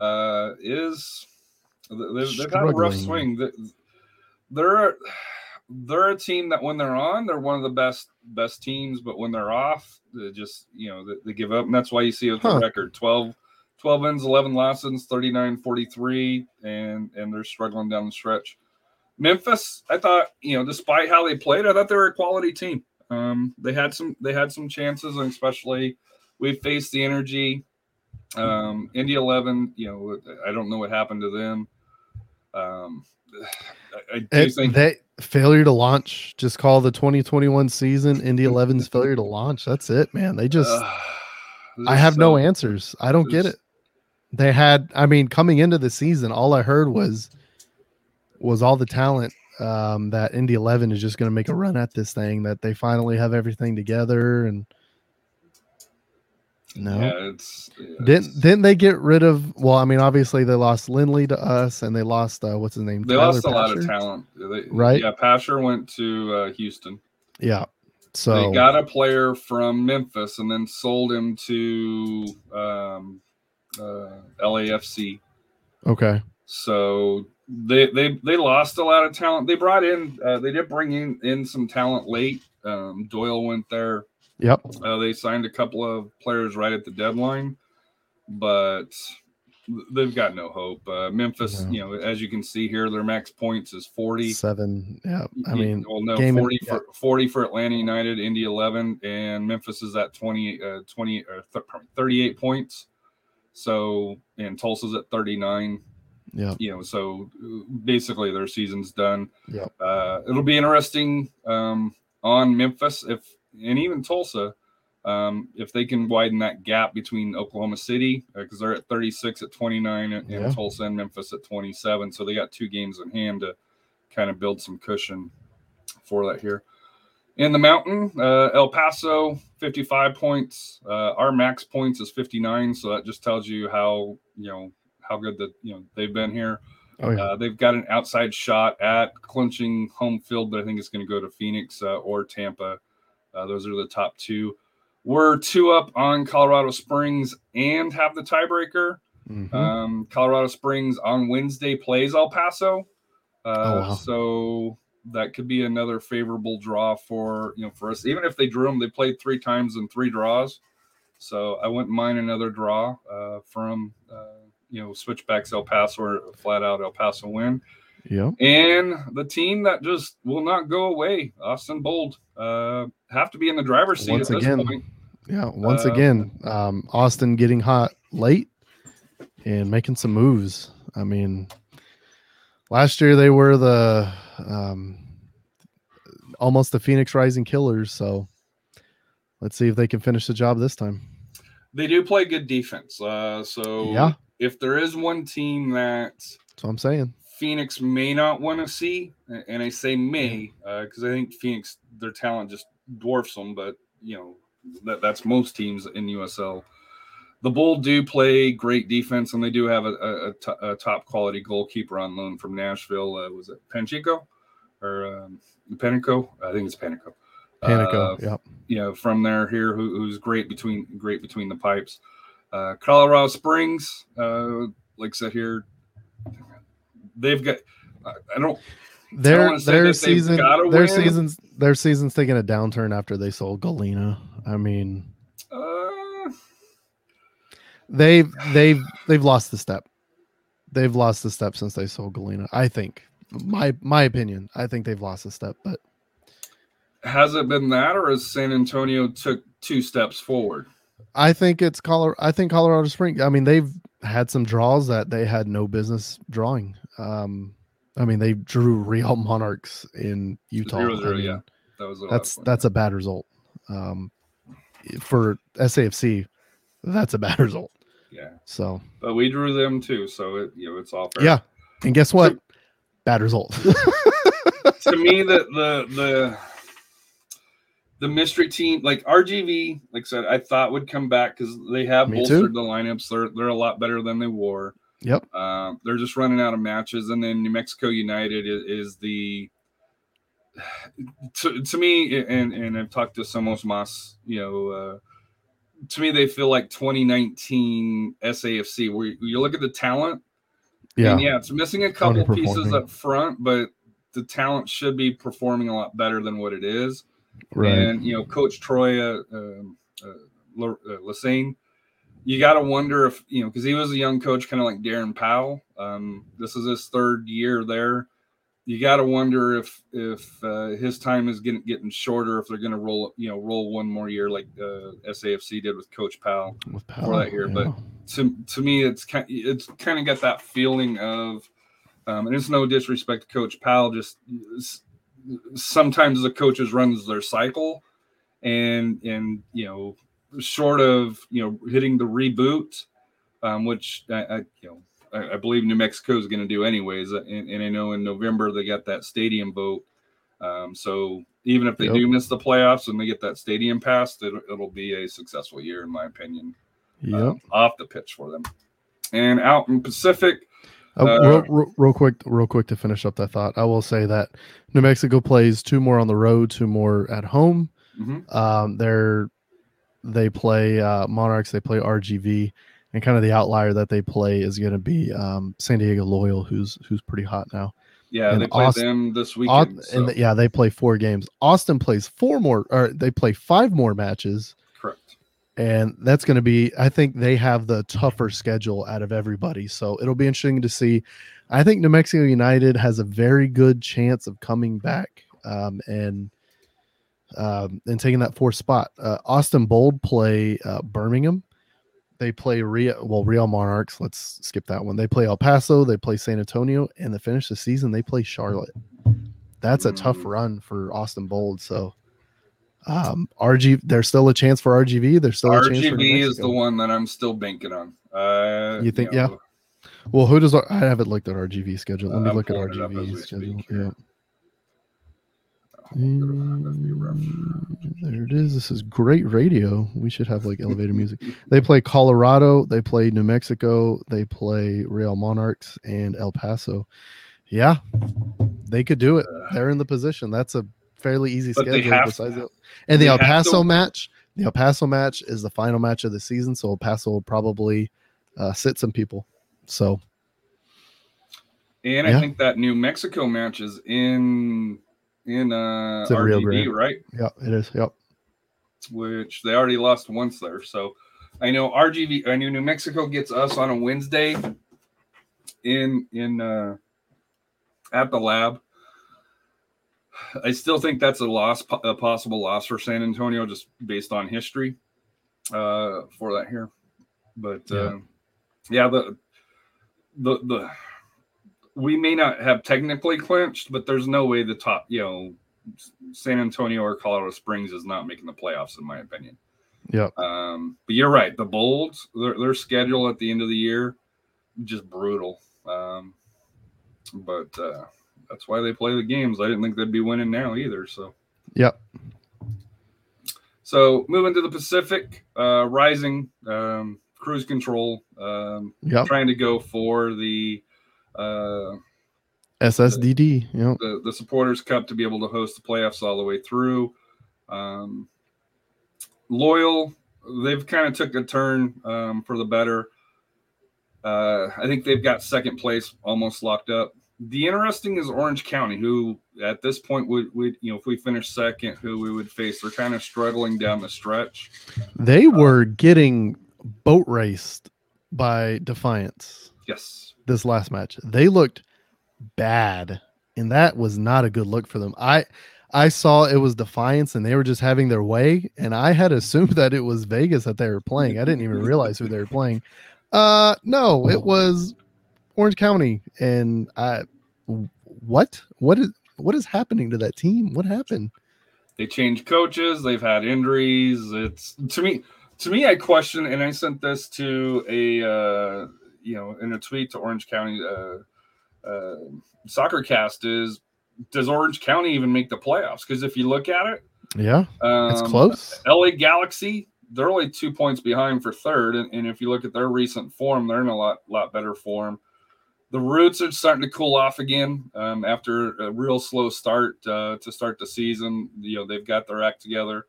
uh, is they've, they've had a rough swing. They're they're a team that when they're on, they're one of the best best teams, but when they're off, they just you know they, they give up, and that's why you see a Huh. record 12, 12 wins, eleven losses, 39-43, and and they're struggling down the stretch. Memphis, I thought you know, despite how they played, I thought they were a quality team. Um, they had some they had some chances, and especially we faced the energy. Um, Indy Eleven, you know, I don't know what happened to them. Um, I, I do It, think that failure to launch. Just call the 2021 season Indy 11's failure to launch. That's it, man. They just uh, I have no answers. I don't get it. They had, I mean, coming into the season, all I heard was was all the talent um, that Indy Eleven is just going to make a run at this thing. That they finally have everything together, and no, Yeah, it's yeah, didn't didn't they get rid of? Well, I mean, obviously they lost Lindley to us, and they lost uh, what's his name? they Tyler lost a lot of talent, They- Right? Yeah, Pasher went to uh, Houston. Yeah, so they got a player from Memphis and then sold him to um, uh, LAFC. okay, So they they they lost a lot of talent. They brought in uh, they did bring in in some talent late. Um, Doyle went there. yep, Uh, they signed a couple of players right at the deadline, but they've got no hope. Uh, Memphis, No. you know, as you can see here, their max points is forty. seven. Yeah, I mean, well, no, game in- 40 for 40 for Atlanta United, Indy 11, and Memphis is at 20, uh, 20 or th- 38 points. So, and Tulsa's at 39. Yeah, You know, so uh, basically their season's done. Yep. Uh, it'll be interesting um, on Memphis if, and even Tulsa, um, if they can widen that gap between Oklahoma City because they're at 36 at 29 and, and Yeah. Tulsa and Memphis at 27. So they got two games in hand to kind of build some cushion for that here. In the mountain, uh, El Paso, 55 points. Uh, our max points is 59. So that just tells you how, you know, how good that, you know, they've been here. oh yeah, Uh, they've got an outside shot at clinching home field, but I think it's going to go to Phoenix uh, or Tampa. Uh, those are the top two. We're two up on Colorado Springs and have the tiebreaker. mhm. Um, Colorado Springs on Wednesday plays El Paso, uh, Oh, wow. so that could be another favorable draw for you know for us. Even if they drew them, they played three times in three draws, so I wouldn't mind another draw uh, from uh, you know, switchbacks El Paso or flat out El Paso win. Yeah. And the team that just will not go away, Austin Bold, uh, have to be in the driver's seat Once at this again. point. Yeah. Once Uh, again, um, Austin getting hot late and making some moves. I mean, last year they were the um, almost the Phoenix Rising Killers. So let's see if they can finish the job this time. They do play good defense. Uh, so Yeah. If there is one team that That's what I'm saying. Phoenix may not want to see, and I say may because I think Phoenix their talent just dwarfs them, but you know that that's most teams in USL. The Bull do play great defense, and they do have a, a, a top quality goalkeeper on loan from Nashville. Uh, was it Panchico or um, Panicco? I think it's Panicco. Panicco. Uh, yep. you know, from there here, who, who's great between great between the pipes. Uh, Colorado Springs, uh, like I said here, they've got. I I don't. Their say their season their win. seasons their season's taking a downturn after they sold Ngalina. I mean, Uh, they've they've they've lost the step. They've lost the step since they sold Ngalina. I think my my opinion. I think they've lost the step, but has it been that, or has San Antonio took two steps forward? I think it's Colorado. I think Colorado Springs. I mean, they've had some draws that they had no business drawing. Um, I mean, they drew Real Monarchs in Utah. Zero, I mean, yeah. That was that's that's a bad result. Um, for SAFC, that's a bad (laughs) result. yeah. So But we drew them too, so it you know it's all fair. yeah, and guess what? Bad result. (laughs) to me the the the the mystery team like RGV, like I said, I thought would come back because they have Me bolstered too. the lineups. They're they're a lot better than they were. yep. Um, they're just running out of matches, and then New Mexico United is, is the (sighs) to, to me, and and I've talked to Somos Mas, you know, uh, to me they feel like 2019 SAFC, where you, you look at the talent, Yeah. and yeah, it's missing a couple pieces up front, but the talent should be performing a lot better than what it is. Right. And you know, Coach Troy uh, um, uh, uh, Lesesne, you got to wonder if you know because he was a young coach, kind of like Darren Powell. Um, this is his third year there. You got to wonder if if uh, his time is getting getting shorter. If they're going to roll you know roll one more year like uh, SAFC did with Coach Powell With for that year, but- to to me, it's kind it's kind of got that feeling of, um, and it's no disrespect to Coach Powell. Just sometimes the coaches runs their cycle, and and you know, short of you know hitting the reboot, um, which I, I you know I, I believe New Mexico is going to do anyways, and, and I know in November they got that stadium vote. Um, so even if they Yep. do miss the playoffs and they get that stadium passed, it, it'll be a successful year in my opinion Yep. um, off the pitch for them. And out in Pacific, Uh, Uh, real, real, real quick, real quick to finish up that thought, I will say that New Mexico plays two more on the road, two more at home. mhm, Um, they're they play uh, Monarchs, they play RGV, and kind of the outlier that they play is going to be um, San Diego Loyal, who's who's pretty hot now. yeah, And they play Austin- them this weekend. so- and the- yeah, they play four games. Austin plays four more, or they play five more matches. And that's going to be. I think they have the tougher schedule out of everybody, so it'll be interesting to see. I think New Mexico United has a very good chance of coming back um, and um, and taking that fourth spot. Uh, Austin Bold play uh, Birmingham. They play Real well Real Monarchs. Let's skip that one. They play El Paso. They play San Antonio, and to finish the season, they play Charlotte. That's a tough Mm. run for Austin Bold. So, um, RG, there's still a chance for RGV. There's still a chance for New is the one that I'm still banking on. Uh, You think- yeah? Well, who does I haven't looked at RGV schedule? Let Uh, me look at pulling it up as we RGV schedule. Yeah. here. That'd be rough. Mm, There it is. This is great radio. We should have like elevator music. They play Colorado, they play New Mexico, they play Real Monarchs and El Paso. Yeah, they could do it. They're in the position. That's a fairly easy But schedule. Besides to- it. And the El Paso to- match, the El Paso match is the final match of the season. So El Paso will probably uh, sit some people. So And Yeah. I think that New Mexico match is in in uh in Rio RGB, Grande. right? yeah, it is. Yep. Which they already lost once there. So I know RGV. I know New Mexico gets us on a Wednesday, in in uh, at the lab. I still think that's a loss, a possible loss for San Antonio, just based on history uh, for that here. But Yeah. uh, yeah, the the the we may not have technically clinched, but there's no way the top, you know, San Antonio or Colorado Springs is not making the playoffs, in my opinion. Yeah. Um, but you're right. The Bolts, their, their schedule at the end of the year, just brutal. Um, but uh, that's why they play the games. I didn't think they'd be winning now either. So, Yep. so moving to the Pacific, uh, Rising, um, cruise control, um, Yep. trying to go for the uh, SSDD. Yep. the the supporters cup to be able to host the playoffs all the way through um loyal they've kind of took a turn um for the better uh i think they've got second place almost locked up the interesting is orange county who at this point would would you know if we finish second who we would face they're kind of struggling down the stretch They were getting boat raced by Defiance yes this last match. They looked bad, and that was not a good look for them. I I saw it was Defiance, and they were just having their way, and I had assumed (laughs) that it was Vegas that they were playing. I didn't even realize who they were playing. Uh, no, it was Orange County, and I what what is what is happening to that team? What happened? they changed coaches they've had injuries it's to me to me i question and i sent this to a uh you know in a tweet to orange county uh uh soccer cast is does orange county even make the playoffs because if you look at it Yeah, um, it's close. la galaxy they're only two points behind for third and, and if you look at their recent form they're in a lot lot better form the roots are starting to cool off again um, after a real slow start uh, to start the season. You know they've got their act together.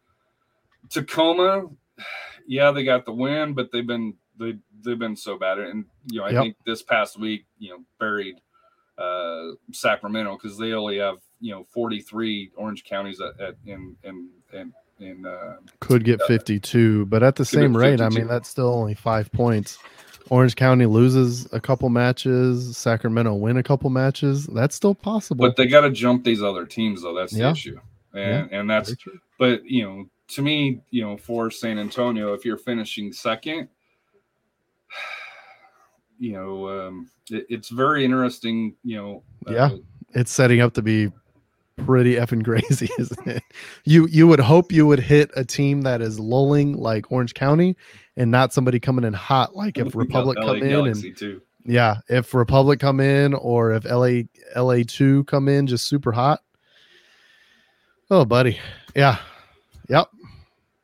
Tacoma, (sighs) yeah, they got the win, but they've been they they've been so bad. And you know I Yep. think this past week, you know, buried uh, Sacramento because they only have you know 43 Orange counties at, at in in in in uh, could get 52 but at the same rate i mean that's still only five points orange county loses a couple matches sacramento win a couple matches that's still possible but they got to jump these other teams though. That's the issue, and and that's true. but you know to me you know for san antonio if you're finishing second (sighs) you know um it, it's very interesting you know uh, Yeah. it's setting up to be pretty effing crazy (laughs) isn't it you you would hope you would hit a team that is lulling like orange county and not somebody coming in hot like if (laughs) republic LA come in and too. Yeah if republic come in or if la la2 come in just super hot. Oh buddy. Yeah. Yep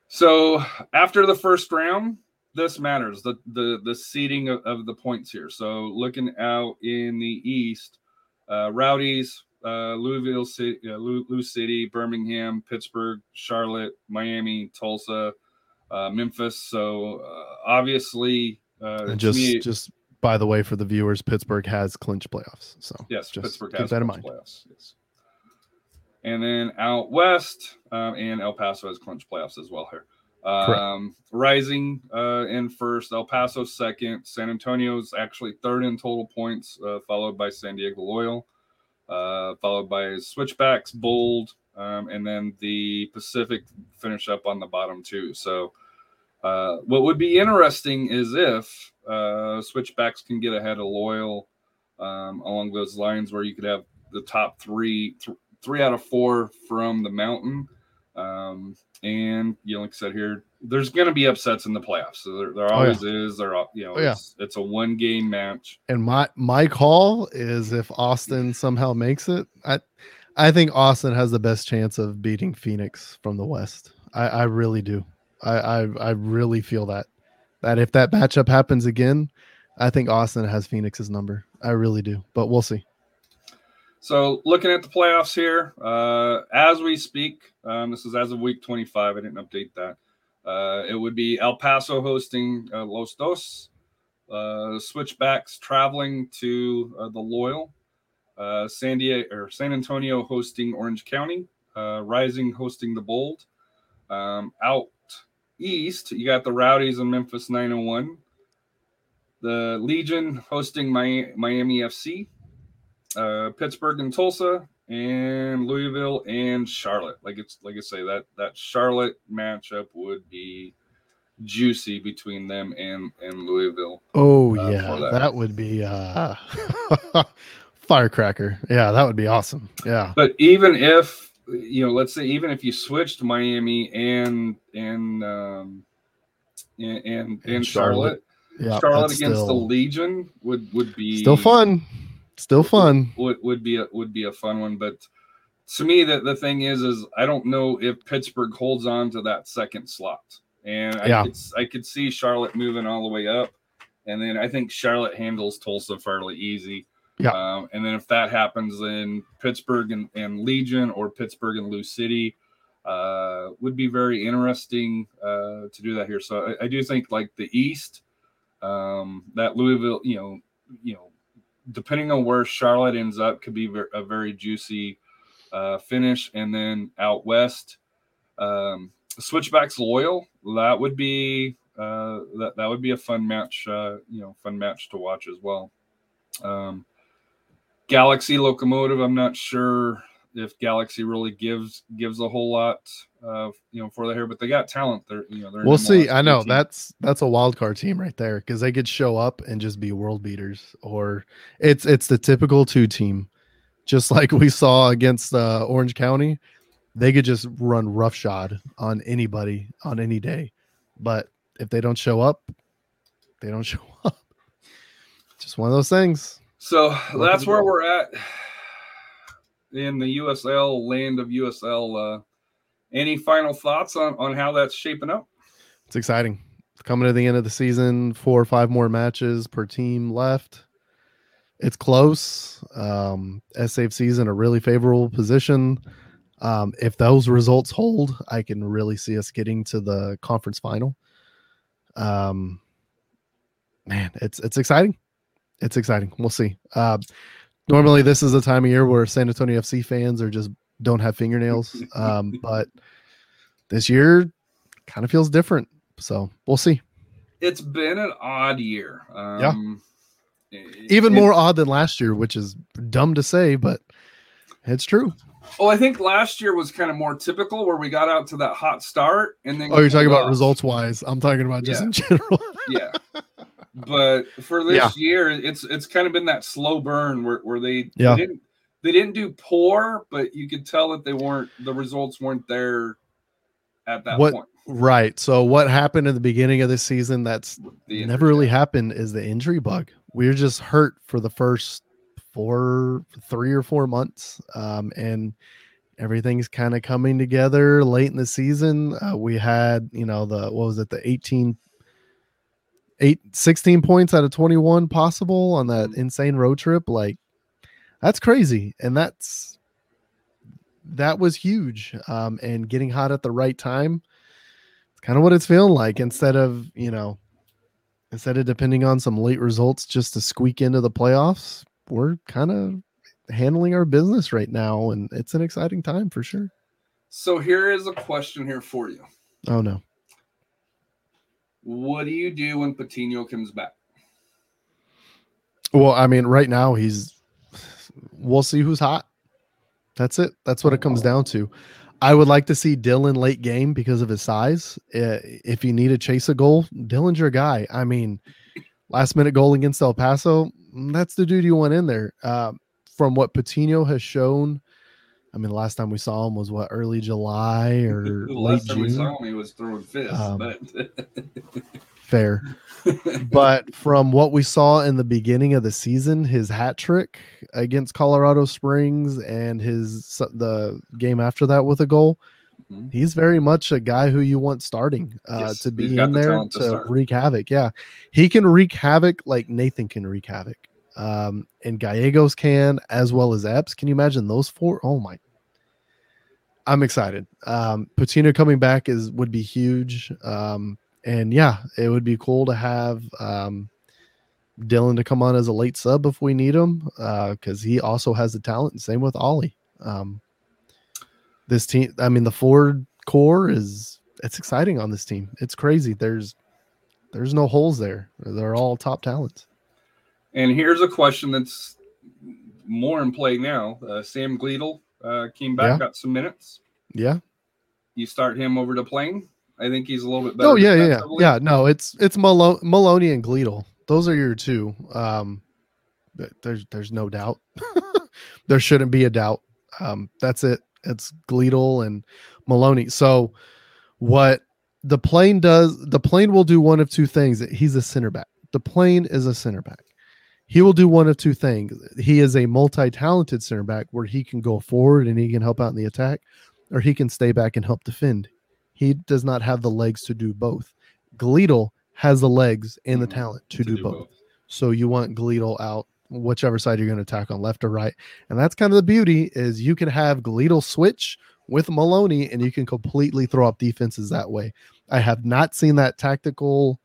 so after the first round this matters the the the seeding of, of the points here. So looking out in the east uh rowdies uh louisville city uh, Lou, Lou city birmingham pittsburgh charlotte miami tulsa uh memphis so uh, obviously uh and just me- just by the way for the viewers pittsburgh has clinched playoffs so Yes, just Pittsburgh keep has that in mind playoffs. Yes. And then out west, um, and El Paso has clinched playoffs as well here. Um, Rising uh, in first, El Paso second, San Antonio's actually third in total points, uh, followed by San Diego Loyal, uh, followed by Switchbacks, Bold, um, and then the Pacific finish up on the bottom two. So, uh, what would be interesting is if uh, Switchbacks can get ahead of Loyal um, along those lines, where you could have the top three, th- three out of four from the mountain. Um, and you know, like I said here, there's going to be upsets in the playoffs. So there, there Oh, yeah. always is. There, you know, Oh, yeah. it's, it's a one game match. and my my call is if austin somehow makes it i i think austin has the best chance of beating phoenix from the west i i really do i i, I really feel that that if that matchup happens again i think austin has phoenix's number i really do but we'll see So looking at the playoffs here, uh, as we speak, um, this is as of week 25. I didn't update that. Uh, it would be El Paso hosting uh, Los Dos, uh, Switchbacks traveling to uh, the Loyal, uh, San Diego or San Antonio hosting Orange County, Rising hosting the Bold. Um, out east, you got the Rowdies and Memphis 901. the Legion hosting Mi- Miami FC, uh, Pittsburgh and Tulsa, and Louisville and Charlotte. Like it's like I say that that Charlotte matchup would be juicy between them and and Louisville. Oh uh, yeah, that. that. would be uh (laughs) firecracker. Yeah, that would be awesome. Yeah. But even if you know, let's say even if you switched Miami and and um, and and, and Charlotte, Yeah. Charlotte that's against the Legion would would be still fun. Still fun. would, would be a would be a fun one. But to me, that the thing is, is I don't know if Pittsburgh holds on to that second slot, and I Yeah. could I could see Charlotte moving all the way up, and then I think Charlotte handles Tulsa fairly easy. Yeah. Um, and then if that happens, then Pittsburgh and, and Legion or Pittsburgh and Lou City uh, would be very interesting uh, to do that here. So I, I do think like the East, um, that Louisville, you know, you know, depending on where Charlotte ends up, could be a very juicy uh, finish. And then out west, um, Switchbacks Loyal, that would be uh, that that would be a fun match. Uh, you know, fun match to watch as well. Um, Galaxy Locomotive, I'm not sure if Galaxy really gives gives a whole lot of you know for the hair, but they got talent. They're you know they're We'll see. I know team. that's that's a wild card team right there because they could show up and just be world beaters, or it's it's the typical two team, just (laughs) like we saw against uh, Orange County. They could just run roughshod on anybody on any day, but if they don't show up, they don't (laughs) show up. Just one of those things. So that's where we're at in the USL land of USL. Uh, any final thoughts on on how that's shaping up? It's exciting. Coming to the end of the season, four or five more matches per team left. It's close. Um, SAFC's in a really favorable position. Um, if those results hold, I can really see us getting to the conference final. Um, man, it's it's exciting. It's exciting. We'll see. Uh, normally, this is a time of year where San Antonio FC fans are just don't have fingernails. (laughs) Um, but this year kind of feels different. So we'll see. It's been an odd year. Um, Even it- more odd than last year, which is dumb to say, but it's true. Well, I think last year was kind of more typical, where we got out to that hot start, and then Oh, you're talking cooled about results wise. I'm talking about just Yeah. in general. yeah. But for this Yeah. year, it's it's kind of been that slow burn where, where they, Yeah. they didn't they didn't do poor, but you could tell that they weren't the results weren't there at that What- point. right. So what happened in the beginning of this season that's The never really happened is the injury bug. We're just hurt for the first four, three or four months. Um, and everything's kind of coming together late in the season. Uh, we had, you know, the, what was it, the 18, eight, 16 points out of 21 possible on that Mhm. insane road trip. Like, that's crazy. And that's, that was huge. Um, and getting hot at the right time. It's kind of what it's feeling like instead of, you know, instead of depending on some late results just to squeak into the playoffs, we're kind of handling our business right now. And it's an exciting time for sure. So here is a question here for you. Oh, no. What do you do when Patino comes back? Well, I mean, right now he's, we'll see who's hot. That's it. That's what it comes down to. I would like to see Dylan late game because of his size. Uh, If you need to chase a goal, Dylan's your guy. I mean, last minute goal against El Paso, mm, that's the dude you want in there. Uh, from what Patino has shown, I mean, the last time we saw him was what early July (laughs) or The late last time we saw him, he was throwing fists. Um, but (laughs) Fair. (laughs) but from what we saw in the beginning of the season, his hat trick against Colorado Springs and his the game after that with a goal, Mhm. he's very much a guy who you want starting uh, Yes, to be in the there to to, wreak havoc. Yeah, he can wreak havoc like Nathan can wreak havoc, um, and Gallegos can as well as Epps. Can you imagine those four? Oh my. I'm excited. Um, Patino coming back is would be huge. Um, and yeah, it would be cool to have um, Dylan to come on as a late sub if we need him, because he also has the talent. Same with Ollie. Um, this team, I mean, the Ford core is it's exciting on this team. It's crazy. There's there's no holes there. They're all top talents. And here's a question that's more in play now. Uh, Sam Gleadle uh, came back, Yeah. got some minutes. Yeah. You start him over to playing. I think he's a little bit better. Oh yeah, yeah, yeah. Yeah, no, it's it's Malo- Maloney and Gleadle. Those are your two. Um, there's there's no doubt. (laughs) there shouldn't be a doubt. Um, that's it. It's Gleedle and Maloney. So what the plane does, the plane will do one of two things. He's a center back. The plane is a center back. He will do one of two things. He is a multi-talented center back where he can go forward and he can help out in the attack, or he can stay back and help defend. He does not have the legs to do both. Gleadle has the legs and the Mhm. talent to, do, both. So you want Gleadle out, whichever side you're going to attack on, left or right. And that's kind of the beauty is you can have Gleadle switch with Maloney, and you can completely throw up defenses that way. I have not seen that tactical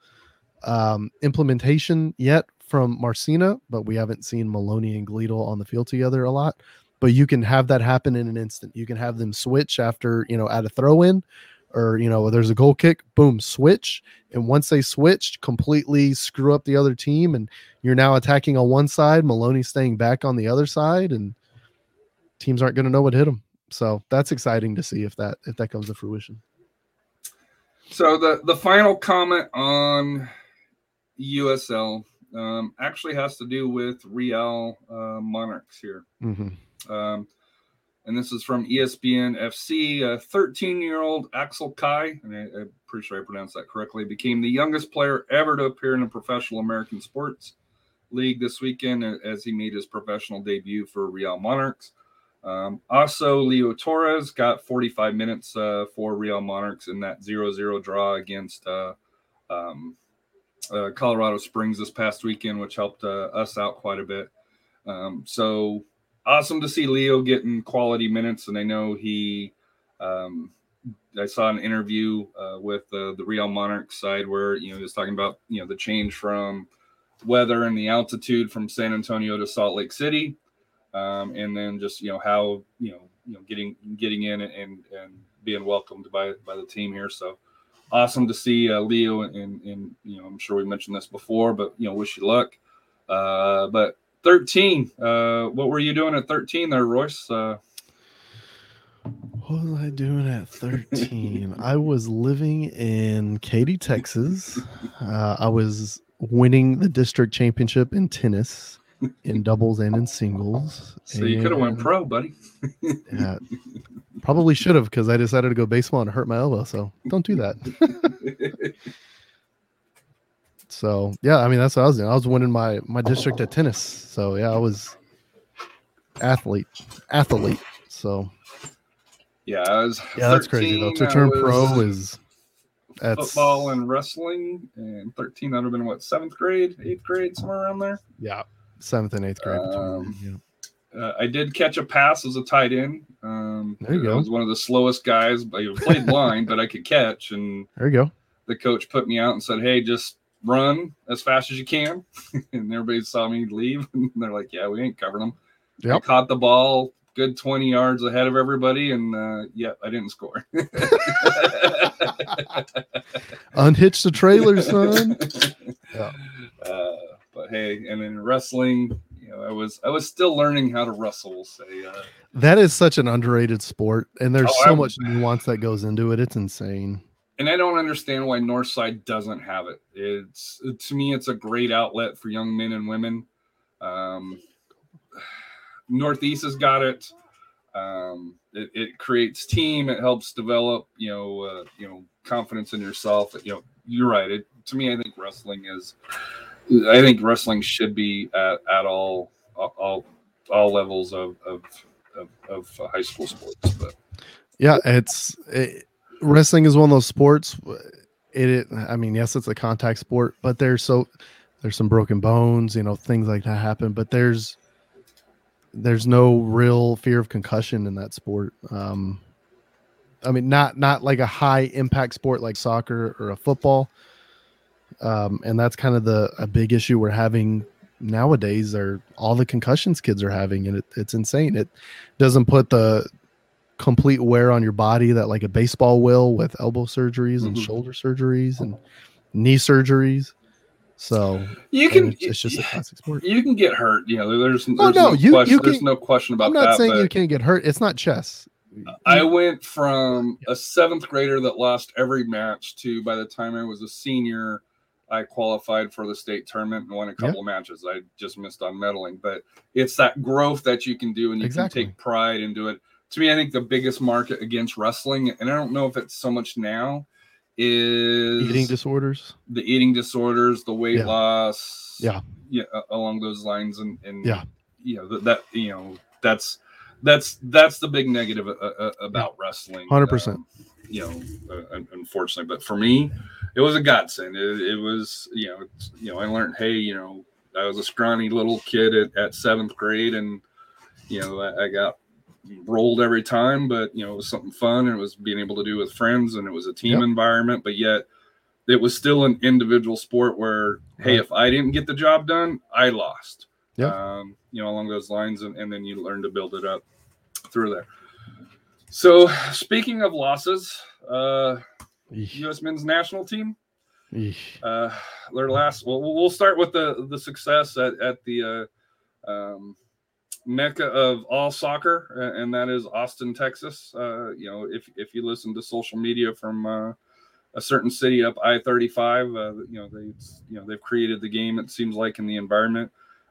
um, implementation yet from Marcina, but we haven't seen Maloney and Gleadle on the field together a lot. But you can have that happen in an instant. You can have them switch after you know at a throw in, or you know there's a goal kick, boom, switch, and once they switched, completely screw up the other team, and you're now attacking on one side, Maloney staying back on the other side, and teams aren't going to know what hit them. So that's exciting to see if that if that comes to fruition. So the the final comment on USL um, actually has to do with Real uh, Monarchs here. hmm Um, and this is from ESPN FC. A 13 year old Axel Kei, and I, I'm pretty sure I pronounced that correctly, became the youngest player ever to appear in a professional American sports league this weekend as he made his professional debut for Real Monarchs. Um, also, Leo Torres got 45 minutes uh, for Real Monarchs in that 0 0 draw against uh, um, uh, Colorado Springs this past weekend, which helped uh, us out quite a bit. Um, so awesome to see Leo getting quality minutes, and I know he. Um, I saw an interview uh, with the Real Monarchs side where you know he was talking about you know the change from weather and the altitude from San Antonio to Salt Lake City, um, and then just you know how you know you know getting getting in and and being welcomed by by the team here. So awesome to see uh, Leo and, and and you know I'm sure we mentioned this before, but you know wish you luck. Uh, but 13, uh, what were you doing at 13 there, Royce? Uh, What was I doing at (laughs) 13? I was living in Katy, Texas. Uh, I was winning the district championship in tennis, in doubles and in singles. so you could have went pro, buddy. (laughs) Yeah, probably should have because I decided to go baseball and hurt my elbow. So don't do that. (laughs) So yeah, I mean that's what I was doing. I was winning my my district at tennis. So yeah, I was athlete, athlete. So yeah, I was. yeah, that's crazy though. 13, To turn pro is that's football and wrestling, and 13 that would have been what seventh grade, eighth grade, somewhere around there. yeah, seventh and eighth grade. between Um, them, Uh, I did catch a pass as a tight end. Um, There you I go. was one of the slowest guys. but I played blind, but I could catch. And. There you go. the coach put me out and said, "Hey, just run as fast as you can." (laughs) and everybody saw me leave, (laughs) and they're like, "Yeah, we ain't covering them." I caught the ball good 20 yards ahead of everybody, and uh, yeah, I didn't score. (laughs) Unhitch the trailer, son. Yeah. Uh, but hey, and in wrestling, you know, I was I was still learning how to wrestle. We'll say. Uh, That is such an underrated sport, and there's Oh, so I- much nuance that goes into it. It's insane. and I don't understand why Northside doesn't have it. It's to me, it's a great outlet for young men and women. Um, Northeast has got it. Um, it. It creates team. It helps develop, you know, uh, you know, confidence in yourself. You know, you're right. It to me, I think wrestling is. I think wrestling should be at, at all all all levels of of, of, of high school sports. But Yeah, it's it, wrestling is one of those sports. It, it, I mean, yes, it's a contact sport, but there's so there's some broken bones, you know, things like that happen. But there's there's no real fear of concussion in that sport. Um, I mean, not not like a high impact sport like soccer or a football. Um, and that's kind of the a big issue we're having nowadays. Are all the concussions kids are having, and it, it's insane. It doesn't put the complete wear on your body that like a baseball will with elbow surgeries and Mhm. shoulder surgeries and knee surgeries. So You can. it's, it's just a classic sport. You can get hurt. You know, there's, there's Oh, no, no, you- question. you there's no question about that. I'm not that. saying you can't get hurt. It's not chess. I went from a seventh grader that lost every match to by the time I was a senior, I qualified for the state tournament and won a couple of matches. I just missed on medaling, but it's that growth that you can do and you Exactly. can take pride into it. To me, I think the biggest market against wrestling, and I don't know if it's so much now, is Eating disorders. the eating disorders, the weight Yeah. loss, Yeah. yeah, along those lines, and and Yeah. you know that, that you know that's that's that's the big negative uh, uh, about wrestling. 100%. um, you know, uh, unfortunately, but for me, it was a godsend. It, it was you know it's, you know I learned hey you know I was a scrawny little kid at, at seventh grade, and you know I, I got rolled every time, but you know it was something fun, and it was being able to do with friends, and it was a team Yep. environment, but yet it was still an individual sport where hey if i didn't get the job done i lost Yeah. um you know along those lines and, and then you learn to build it up through there so speaking of losses uh Eesh. us men's national team. Uh their last well we'll start with the the success at, at the uh um mecca of all soccer and that is austin texas. Uh you know if if you listen to social media from uh a certain city up i-35 uh you know they you know they've created the game it seems like in the environment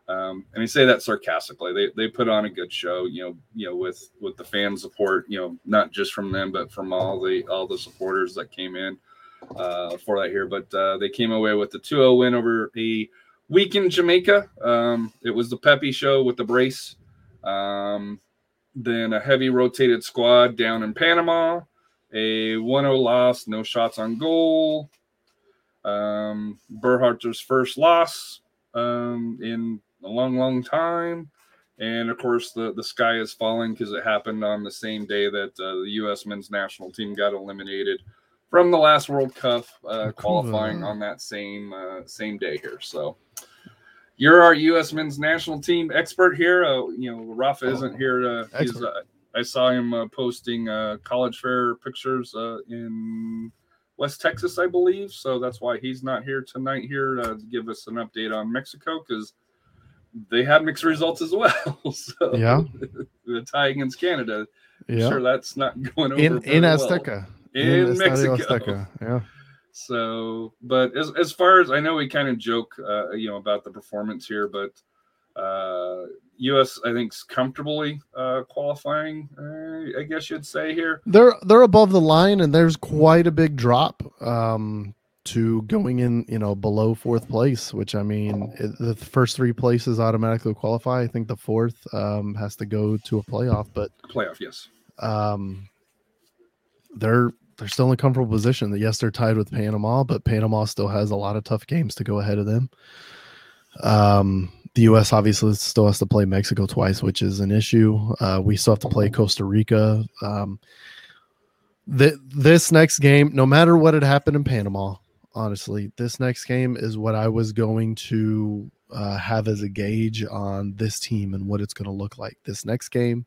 um and i say that sarcastically they they put on a good show you know you know with with the fan support you know not just from them but from all the all the supporters that came in uh, for that here, but uh, they came away with the 2-0 win over a week in Jamaica. Um, it was the Pepi show with the brace. Um, then a heavy rotated squad down in Panama, a 1-0 loss, no shots on goal. Um, first loss um, in a long, long time. And of course, the, the sky is falling because it happened on the same day that uh, the U.S. men's national team got eliminated from the last World Cup, uh, qualifying on that same uh, same day here. So you're our U.S. men's national team expert here. Uh, you know, Rafa isn't here. To, he's, uh, I saw him uh, posting uh, college fair pictures uh, in West Texas, I believe. So that's why he's not here tonight here to give us an update on Mexico because they had mixed results as well. (laughs) so Yeah. the tie against Canada. I'm Yeah. Sure, that's not going over in in well. Azteca. In, Mexico. Azteca. Yeah. So, but as, as far as I know, we kind of joke, uh, you know, about the performance here, but uh, U.S. I think is comfortably uh, qualifying. Uh, I guess you'd say here. They're they're above the line, and there's quite a big drop um, to going in, you know, below fourth place. Which I mean, it, the first three places automatically qualify. I think the fourth um, has to go to a playoff, but Playoff, yes. um, they're they're still in a comfortable position. That Yes, they're tied with Panama, but Panama still has a lot of tough games to go ahead of them. Um, the U.S. obviously still has to play Mexico twice, which is an issue. Uh, we still have to play Costa Rica. Um, th- this next game, no matter what had happened in Panama, honestly, this next game is what I was going to uh, have as a gauge on this team and what it's going to look like. This next game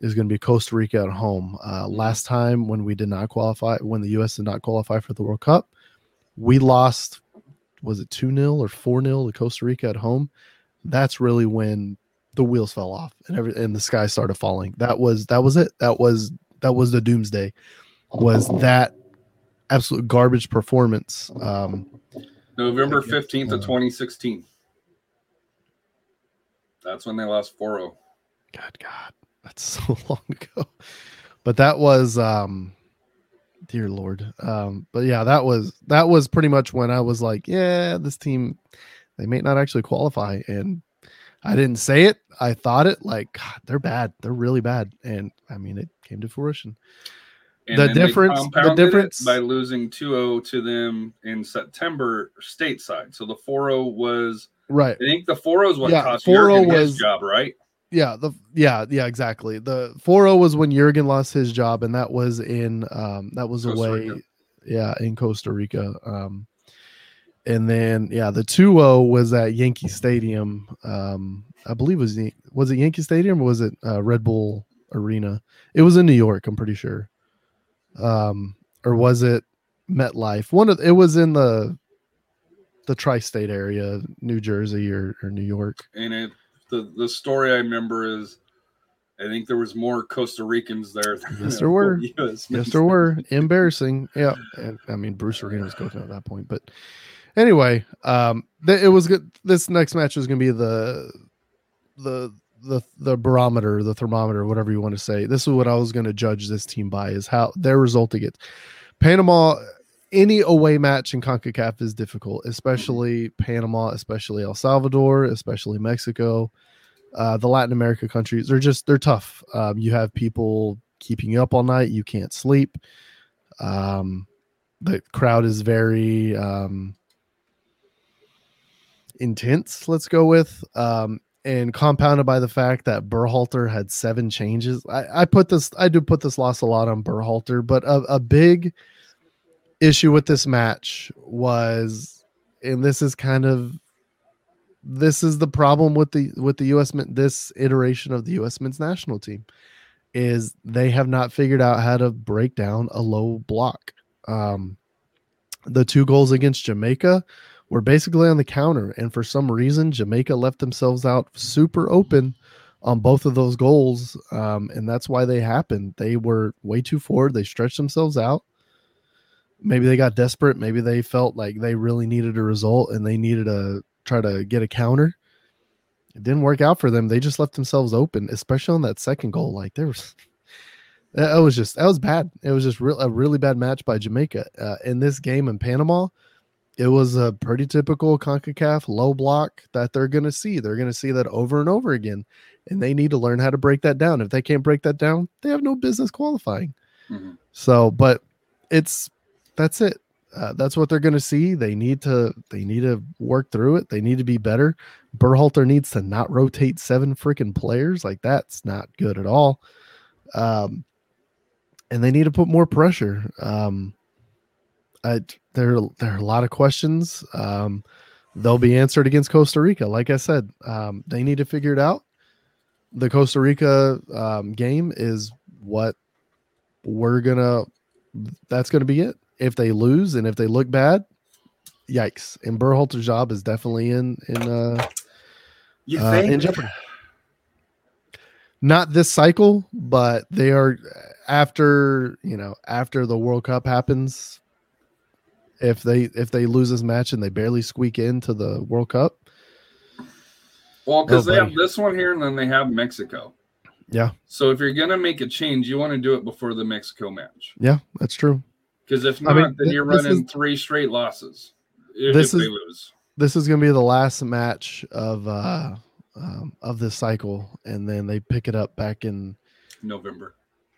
is going to be Costa Rica at home. Uh, last time when we did not qualify, when the U.S. did not qualify for the World Cup, we lost. Was it two 0 or four 0 to Costa Rica at home? That's really when the wheels fell off and every and the sky started falling. That was that was it. That was that was the doomsday. Was that absolute garbage performance? Um, November fifteenth of twenty sixteen. That's when they lost oh. 4-0. God, God, that's (laughs) so long ago. But that was, um, dear Lord. Um, but yeah, that was that was pretty much when I was like, yeah, this team, they may not actually qualify, and I didn't say it. I thought it. Like, God, they're bad. They're really bad, and I mean, it came to fruition. The difference- the difference- by losing 2-0 to them in September stateside. So the 4-0 was Right. I think the 4-0 is what Yeah, cost 4-0 his was- job, right? Yeah, the yeah, yeah, exactly. The 4-0 was when Jurgen lost his job, and that was in um that was Costa away, Rica. yeah, in Costa Rica. Um and then yeah, the 2-0 was at Yankee Stadium. Um I believe it was was it Yankee Stadium or was it uh, Red Bull Arena? It was in New York, I'm pretty sure. Um or was it MetLife? One of it was in the the tri-state area, New Jersey or, or New York. and it the the story I remember is I think there was more Costa Ricans there. Than Yes, there (laughs) were. US Yes, there were embarrassing. Yeah, and I mean Bruce Arena was coaching at that point, but anyway, um, th- it was good. This next match was going to be the the the the barometer, the thermometer, whatever you want to say. This is what I was going to judge this team by is how their result against Panama. Any away match in CONCACAF is difficult, especially Panama, especially El Salvador, especially Mexico. Uh, the Latin America countries, they're just they're tough. Um, you have people keeping you up all night. You can't sleep. Um, the crowd is very um, intense. Let's go with um, and compounded by the fact that Berhalter had seven changes. I, I put this. I do put this loss a lot on Berhalter, but a, a big issue with this match was, and this is kind of this is the problem with the with the U.S. men- this iteration of the U.S. men's national team is they have not figured out how to break down a low block. Um, the two goals against Jamaica were basically on the counter, and for some reason, Jamaica left themselves out super open on both of those goals, um, and that's why they happened. They were way too forward. They stretched themselves out. Maybe they got desperate. Maybe they felt like they really needed a result and they needed to try to get a counter. It didn't work out for them. They just left themselves open, especially on that second goal. Like there was, (laughs) that was just that was bad. It was just real, a really bad match by Jamaica. Uh, in this game in Panama, it was a pretty typical Concacaf low block that they're going to see. They're going to see that over and over again, and they need to learn how to break that down. If they can't break that down, they have no business qualifying. Mhm. So, but it's that's it. Uh, that's what they're going to see. They need to they need to work through it. They need to be better. Berhalter needs to not rotate seven freaking players. Like that's not good at all. Um, and they need to put more pressure. Um, I, there there are a lot of questions. Um, they'll be answered against Costa Rica. Like I said, um, they need to figure it out. The Costa Rica um, game is what we're gonna. That's gonna be it. If they lose and if they look bad, yikes! And Berhalter's job is definitely in in uh, You uh, think? in jeopardy. Not this cycle, but they are after you know after the World Cup happens. If they if they lose this match and they barely squeak into the World Cup, well, because they have this one here, and then they have Mexico. yeah, So if you're gonna make a change, you want to do it before the Mexico match. yeah, that's true. Because if I not, mean, then you're running is- three straight losses. If, This they is- lose. This is going to be the last match of uh um, of this cycle, and then they pick it up back in. November.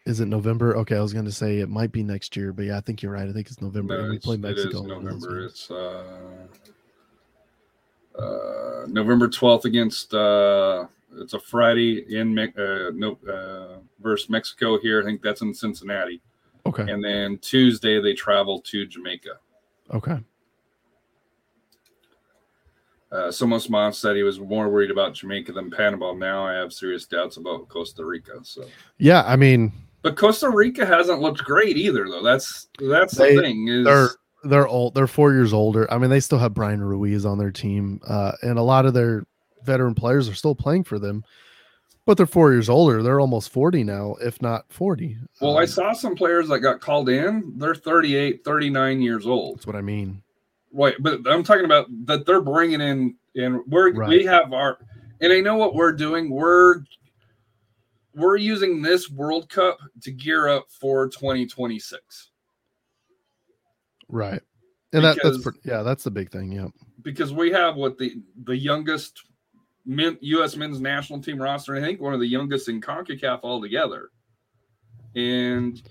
Is it November? Okay, I was going to say it might be next year, but yeah, I think you're right. I think it's November. No, we play Mexico. in those November. It's uh, uh, November twelfth against. Uh, it's a Friday in uh, no uh, versus Mexico here. I think that's in Cincinnati, Okay. and then Tuesday they travel to Jamaica. Okay. Uh, Somos said he was more worried about Jamaica than Panama. Now I have serious doubts about Costa Rica. So, Yeah, I mean, but Costa Rica hasn't looked great either, though. That's that's They- the thing is they're they're old. They're four years older. I mean, they still have Bryan Ruiz on their team, uh, and a lot of their veteran players are still playing for them. But they're four years older. They're almost forty now, if not forty. well, I Um, saw some players that got called in. They're 38, 39 years old. That's what I mean. Right. but I'm talking about that they're bringing in, and we're we have our, and I know what we're doing. We're we're using this World Cup to gear up for 2026 Right. And that, that's pretty, yeah, that's the big thing. Yeah. because we have what the the youngest men, U.S. men's national team roster. I think one of the youngest in Concacaf altogether. And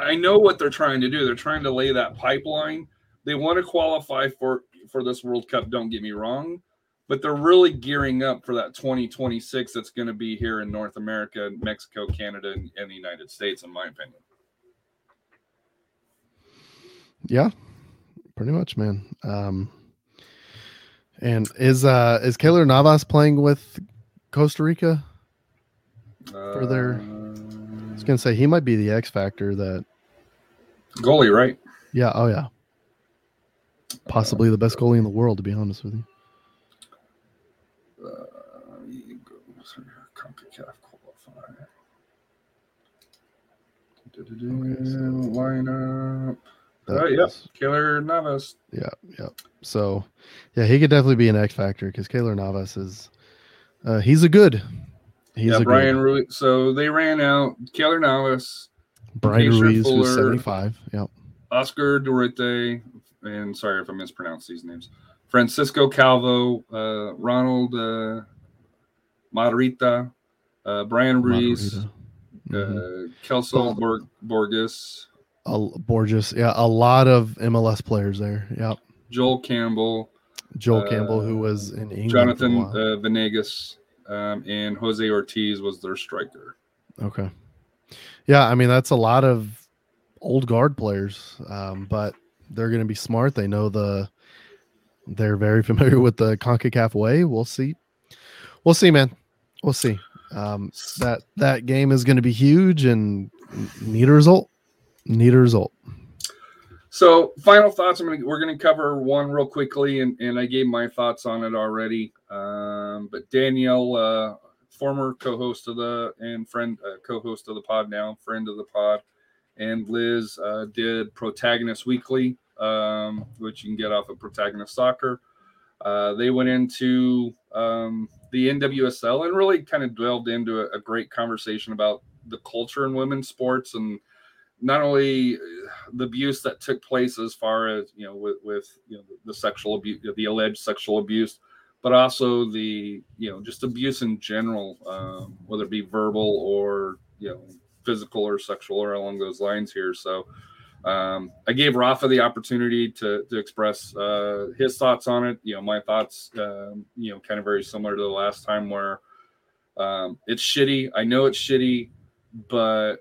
I know what they're trying to do. They're trying to lay that pipeline. They want to qualify for for this World Cup. Don't get me wrong, but they're really gearing up for that 2026 that's going to be here in North America, Mexico, Canada, and, and the United States, in my opinion. Yeah. Pretty much, man. Um, and is uh is Keylor Navas playing with Costa Rica? Further- I was gonna say he might be the X factor that Uh, goalie, right? yeah, oh yeah. Possibly the best goalie in the world, to be honest with you. Uh, Eagles, CONCACAF qualifier. Lineup. That Oh, yep. Keylor Navas. Yeah, yeah. So, yeah, he could definitely be an X factor because Keylor Navas is, uh, he's a good. He's yeah, a Brian good. Ruiz. So they ran out Keylor Navas, Brian Keysher Ruiz, Fuller. seventy five. Yeah, Oscar Duarte, and sorry if I mispronounced these names. Francisco Calvo, uh, Ronald uh, Matarrita, uh, Bryan Ruiz, Margarita. Mhm. uh, Celso Borg- Borges, A- Borges. Yeah, a lot of MLS players there. Yeah, Joel Campbell, Joel Uh, Campbell, who was in England. Jonathan For a while. uh, Venegas, um, and Jose Ortiz was their striker. Okay. Yeah, I mean that's a lot of old guard players, um, but they're going to be smart. They know the. They're very (laughs) familiar with the Concacaf way. We'll see. We'll see, man. We'll see. Um, that that game is going to be huge and need a result. Need a result. So, final thoughts. I'm gonna we're gonna cover one real quickly, and, and I gave my thoughts on it already. Um, but Danielle, uh, former co-host of the and friend uh, co-host of the pod now, friend of the pod, and Liz uh, did Protagonist Weekly, um, which you can get off of Protagonist Soccer. Uh, they went into um, the NWSL and really kind of delved into a, a great conversation about the culture in women's sports and not only the abuse that took place as far as you know with with you know the sexual abuse the alleged sexual abuse but also the you know just abuse in general um, whether it be verbal or you know physical or sexual or along those lines here. So um, i gave rafa the opportunity to to express uh, his thoughts on it. You know my thoughts um, you know kind of very similar to the last time where um, it's shitty. I know it's shitty but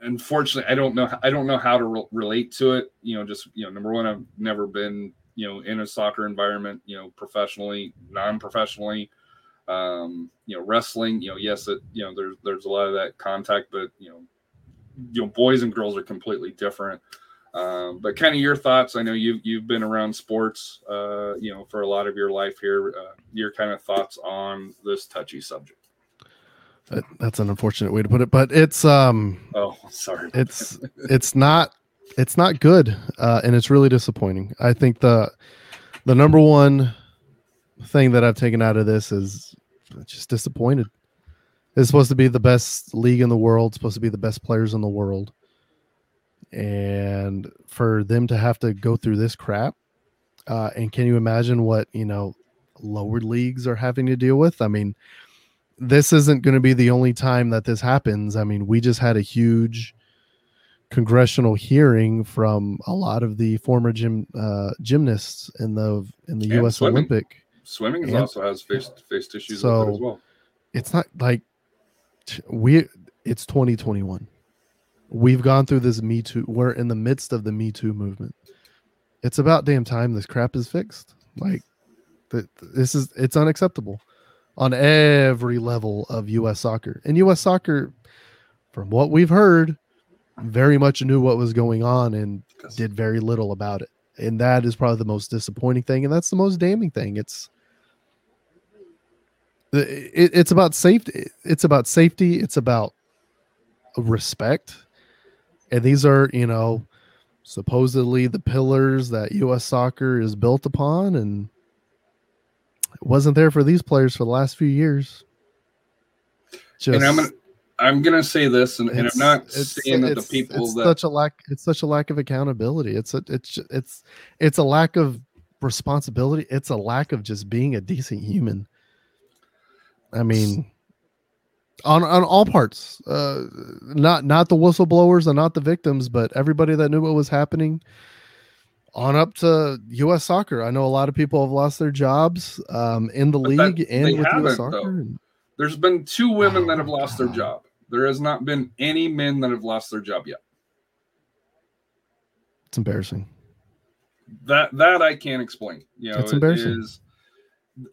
unfortunately i don't know i don't know how to re- relate to it. You know just you know number one i've never been you know in a soccer environment you know professionally non-professionally. Um you know wrestling you know yes it you know there's there's a lot of that contact but you know you know boys and girls are completely different. Um but kind of your thoughts? I know you've you've been around sports uh you know for a lot of your life here. Uh, your kind of thoughts on this touchy subject. That- That's an unfortunate way to put it, but it's um oh (laughs) sorry. it's it's not it's not good uh, and it's really disappointing. I think the the number one thing that i've taken out of this is just disappointed it's supposed to be the best league in the world supposed to be the best players in the world and for them to have to go through this crap uh, and can you imagine what you know lower leagues are having to deal with i mean this isn't going to be the only time that this happens i mean we just had a huge congressional hearing from a lot of the former gym uh, gymnasts in the in the And U.S. swimming. Olympic. Swimming is And- also has faced faced issues So- with it as well. It's not like we. It's 2021. We've gone through this Me Too. We're in the midst of the Me Too movement. It's about damn time this crap is fixed. Like, th- this is it's unacceptable on every level of U.S. soccer. And U.S. soccer, from what we've heard, very much knew what was going on and did very little about it. And that is probably the most disappointing thing. And that's the most damning thing. It's it, it's about safety. It's about safety. It's about respect. And these are, you know, supposedly the pillars that US soccer is built upon. And it wasn't there for these players for the last few years. Just, and I'm gonna I'm gonna say this, and, and I'm not it's- saying that the it's- people it's that such a lack it's such a lack of accountability it's a, it's it's it's a lack of responsibility it's a lack of just being a decent human i mean on on all parts uh not not the whistleblowers and not the victims but everybody that knew what was happening on up to us soccer i know a lot of people have lost their jobs um in the But that- league and with us soccer though. there's been two women Oh that have lost their job. There has not been any men that have lost their job yet. it's embarrassing That that I can't explain. You know, That's embarrassing. is-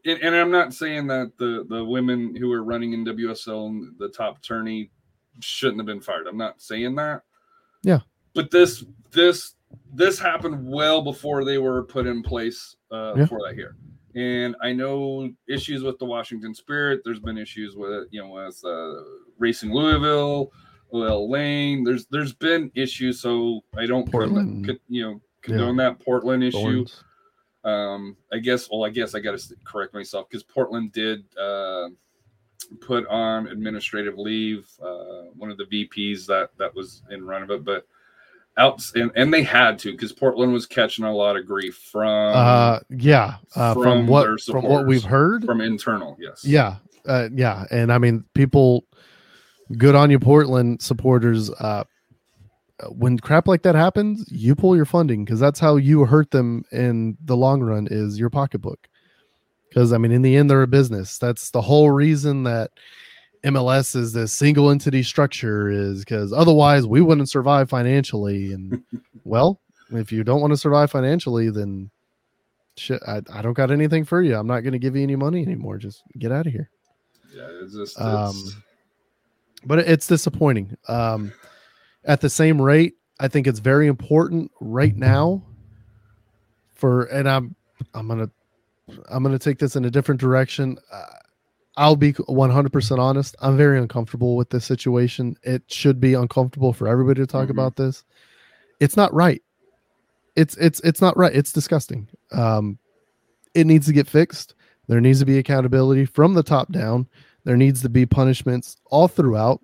and, and I'm not saying that the the women who are running in WSL and the top attorney shouldn't have been fired. I'm not saying that. Yeah. But this this this happened well before they were put in place uh, Yeah. for that here. And I know issues with the Washington Spirit. There's been issues with you know with uh, Racing Louisville, Lil Lane. There's there's been issues. So I don't Portland. you know condone that Portland issue. Thorns. Um, I guess. Well, I guess I got to correct myself because Portland did uh, put on administrative leave uh, one of the VPs that that was in run of it, but out and, and they had to because Portland was catching a lot of grief from Uh, yeah. Uh, from, from what from what we've heard, from internal. Yes. Yeah, uh, yeah, and I mean, people, good on you, Portland supporters. Uh, when crap like that happens, you pull your funding because that's how you hurt them in the long run is your pocketbook. Because I mean, in the end, they're a business. That's the whole reason that MLS is this single entity structure is because otherwise we wouldn't survive financially. And (laughs) well, if you don't want to survive financially, then shit, I, I don't got anything for you. I'm not going to give you any money anymore. Just get out of here. Yeah. It's just. Um, But it's disappointing. Um, at the same rate, I think it's very important right now for, and I'm, I'm gonna, I'm gonna take this in a different direction. Uh, I'll be 100% honest. I'm very uncomfortable with this situation. It should be uncomfortable for everybody to talk Mhm. about this. It's not right. It's it's it's not right. It's disgusting. Um, it needs to get fixed. There needs to be accountability from the top down. There needs to be punishments all throughout,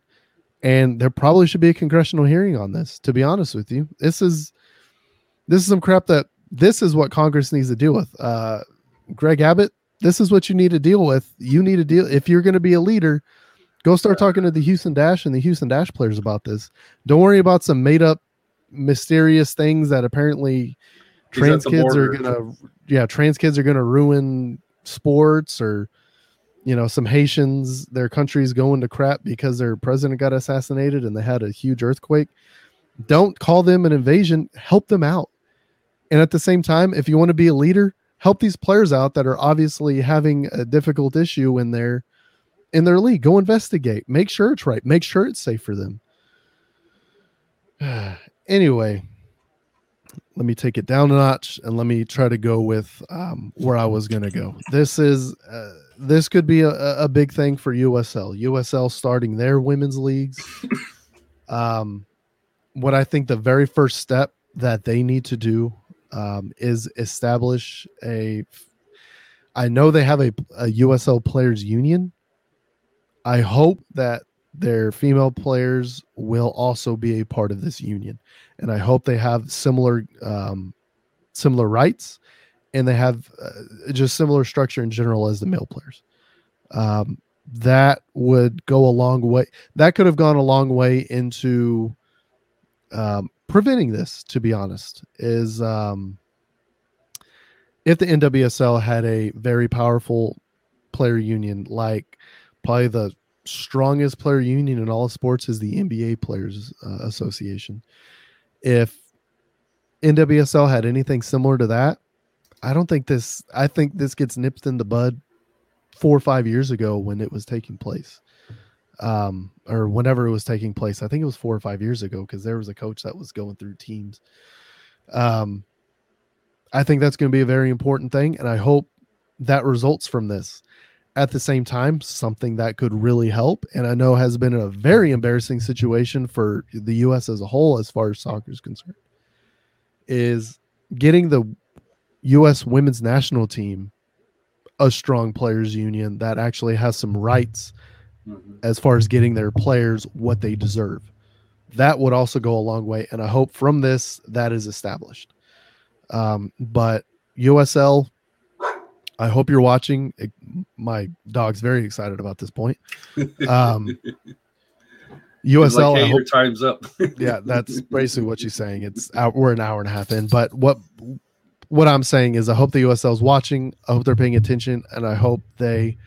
and there probably should be a congressional hearing on this. To be honest with you, this is this is some crap that this is what Congress needs to deal with. Uh, Greg Abbott, this is what you need to deal with. You need to deal if you're going to be a leader. Go start talking to the Houston Dash and the Houston Dash players about this. Don't worry about some made up, mysterious things that apparently trans kids are gonna yeah trans kids are gonna ruin sports or you know some haitians their country's going to crap because their president got assassinated and they had a huge earthquake. Don't call them an invasion. Help them out. And at the same time if you want to be a leader help these players out that are obviously having a difficult issue in their in their league. Go investigate. Make sure it's right. Make sure it's safe for them. (sighs) Anyway let me take it down a notch and let me try to go with um, where I was going to go. This is uh, this could be a, a big thing for USL. USL starting their women's leagues. (laughs) Um, what I think the very first step that they need to do um, is establish a. I know they have a, a USL players union. I hope that their female players will also be a part of this union and I hope they have similar um, similar rights, and they have uh, just similar structure in general as the male players. Um, that would go a long way. That could have gone a long way into um, preventing this. To be honest, is um, if the NWSL had a very powerful player union, like probably the strongest player union in all sports is the NBA Players uh, Association if NWSL had anything similar to that, I don't think this. I think this gets nipped in the bud four or five years ago when it was taking place, um, or whenever it was taking place. I think it was four or five years ago because there was a coach that was going through teams. Um, I think that's going to be a very important thing, and I hope that results from this. At the same time, something that could really help, and I know has been a very embarrassing situation for the U.S. as a whole, as far as soccer is concerned, is getting the U.S. women's national team a strong players union that actually has some rights Mhm. as far as getting their players what they deserve. That would also go a long way, and I hope from this that is established. Um, but USL, I hope you're watching. It- my dog's very excited about this point. Um, (laughs) USL, like, I hey, hope your time's up. yeah, that's basically what she's saying. It's out, we're an hour and a half in, but what what I'm saying is I hope the USL is watching. I hope they're paying attention, and I hope they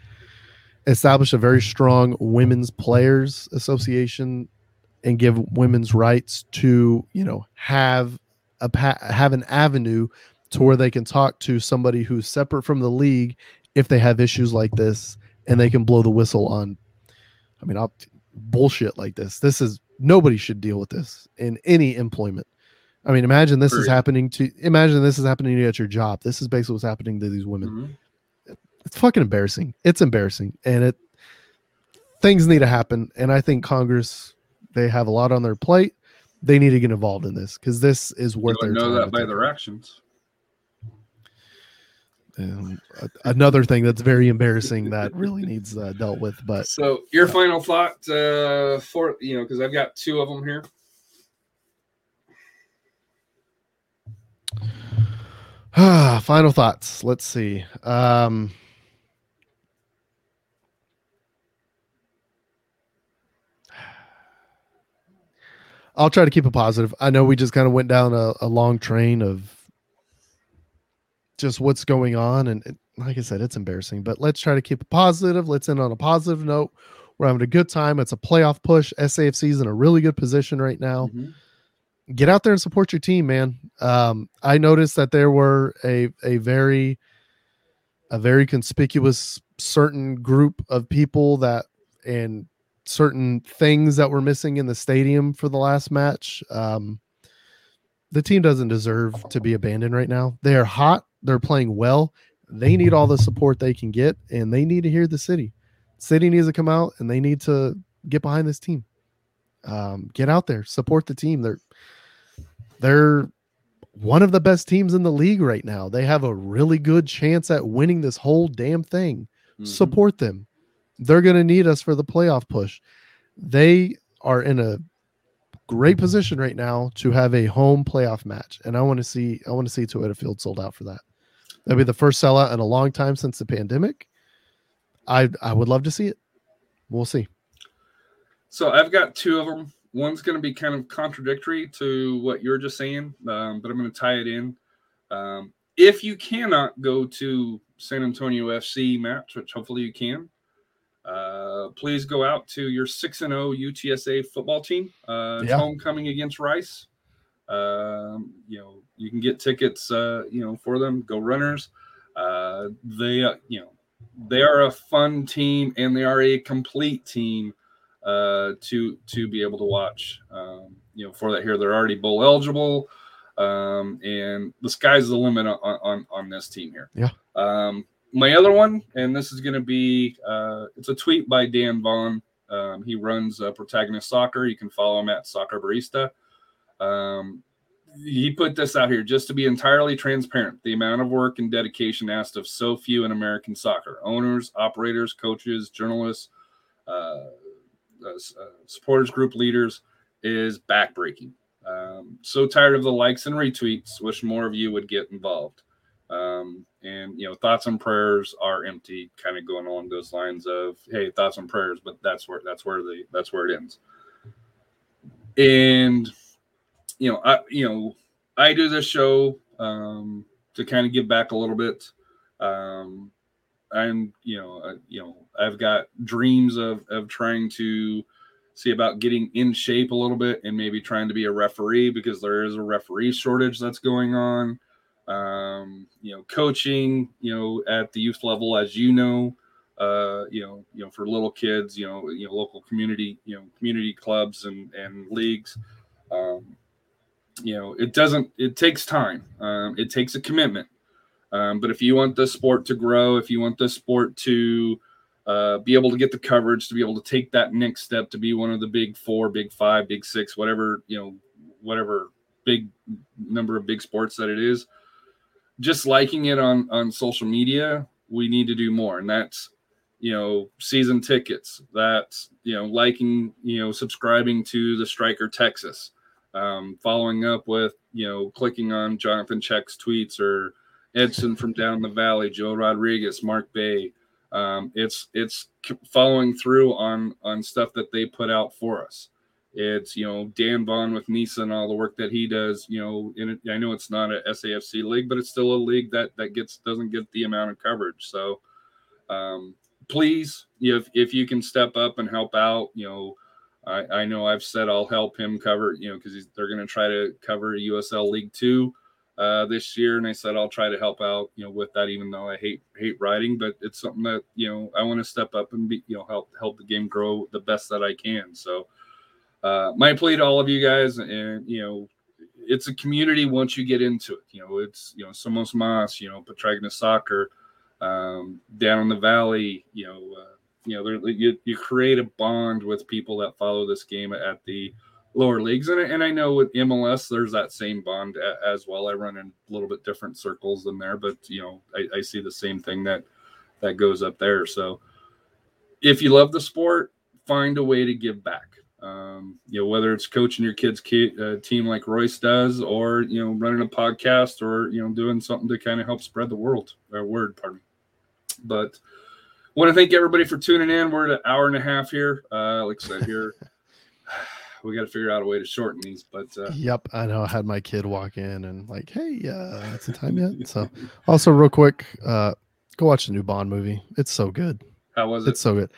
establish a very strong women's players association and give women's rights to you know have a have an avenue to where they can talk to somebody who's separate from the league if they have issues like this and they can blow the whistle on i mean I'll, bullshit like this this is nobody should deal with this in any employment I mean, imagine this is happening to imagine this is happening to you at your job. This is basically what's happening to these women. Mhm. It's fucking embarrassing. It's embarrassing, and it things need to happen. And I think Congress they have a lot on their plate. They need to get involved in this because this is worth their know time that by take their actions. Um, another thing that's very embarrassing that really needs uh, dealt with. But So, your final thought uh, for you know, because I've got two of them here. (sighs) final thoughts. Let's see. Um, I'll try to keep it positive. I know we just kind of went down a, a long train of just what's going on, and it, like I said, it's embarrassing. But let's try to keep it positive. Let's end on a positive note. We're having a good time. It's a playoff push. SAFC's in a really good position right now Mhm. Get out there and support your team, man. Um, I noticed that there were a a very a very conspicuous certain group of people that and certain things that were missing in the stadium for the last match. Um, the team doesn't deserve to be abandoned right now. They are hot. They're playing well. They need all the support they can get, and they need to hear the city. City needs to come out, and they need to get behind this team. Um, get out there, support the team. They're they're one of the best teams in the league right now. They have a really good chance at winning this whole damn thing. Mhm. Support them. They're going to need us for the playoff push. They are in a great position right now to have a home playoff match, and I want to see I want to see Toyota Field sold out for that. That'd be the first sellout in a long time since the pandemic. I I would love to see it. We'll see. So I've got two of them. One's going to be kind of contradictory to what you're just saying, um, but I'm going to tie it in. Um, if you cannot go to San Antonio FC match, which hopefully you can, uh, please go out to your six and zero UTSA football team. Uh, Yeah. homecoming against Rice. Um, you know, you can get tickets. Uh, you know, for them. Go Runners. Uh, they, uh, you know, they are a fun team and they are a complete team uh, to to be able to watch. Um, you know, for that here, they're already bowl eligible, um, and the sky's the limit on on, on this team here. Yeah. Um, my other one, and this is going to be uh, it's a tweet by Dan Vaughn. Um, he runs uh, Protagonist Soccer. You can follow him at Soccer Barista. Um, he put this out here just to be entirely transparent. The amount of work and dedication asked of so few in American soccer owners, operators, coaches, journalists, uh, supporters group leaders is backbreaking. Um, so tired of the likes and retweets. Wish more of you would get involved. Um, and you know, thoughts and prayers are empty. Kind of going along those lines of, hey, thoughts and prayers, but that's where that's where the that's where it ends. And you know, I you know, I do this show um, to kind of give back a little bit. Um, I'm you know uh, you know I've got dreams of of trying to see about getting in shape a little bit and maybe trying to be a referee because there is a referee shortage that's going on. Um, you know, coaching, you know, at the youth level, as you know, uh, you know, you know, for little kids, you know, you know, local community, you know, community clubs and and leagues. Um, you know, it doesn't. It takes time. Um, it takes a commitment. Um, but if you want the sport to grow, if you want the sport to uh, be able to get the coverage, to be able to take that next step, to be one of the big four, big five, big six, whatever you know, whatever big number of big sports that it is, just liking it on on social media, we need to do more, and that's you know season tickets. That's you know liking, you know subscribing to the Striker Texas, um, following up with you know clicking on Jonathan Check's tweets or Edson from down the valley, Joe Rodriguez, Mark Bay. Um, it's it's following through on on stuff that they put out for us. It's you know Dan Vaughn with Nisa and all the work that he does. You know, in I know it's not a SAFC league, but it's still a league that that gets doesn't get the amount of coverage. So, um, please, if if you can step up and help out, you know, I, I know I've said I'll help him cover, you know, because they're going to try to cover USL League Two uh, this year, and I said I'll try to help out, you know, with that. Even though I hate hate writing, but it's something that you know I want to step up and be, you know, help help the game grow the best that I can. So, uh, my plea to all of you guys, and you know, it's a community once you get into it. You know, it's you know Somos Mas, you know Petragna Soccer, um, down in the valley. You know, uh, you know, you you create a bond with people that follow this game at the lower leagues, and and I know with MLS there's that same bond as well. I run in a little bit different circles than there, but you know, I, I see the same thing that that goes up there. So, if you love the sport, find a way to give back. Um, you know, whether it's coaching your kids' ki- uh, team like Royce does, or you know, running a podcast, or you know, doing something to kind of help spread the world or word. Pardon. But want to thank everybody for tuning in. We're at an hour and a half here. Uh, like I said, here (laughs) we got to figure out a way to shorten these. But uh, Yep, I know. I had my kid walk in and like, hey, uh, it's the time yet. So, also real quick, uh, go watch the new Bond movie. It's so good. how was it? It's so good.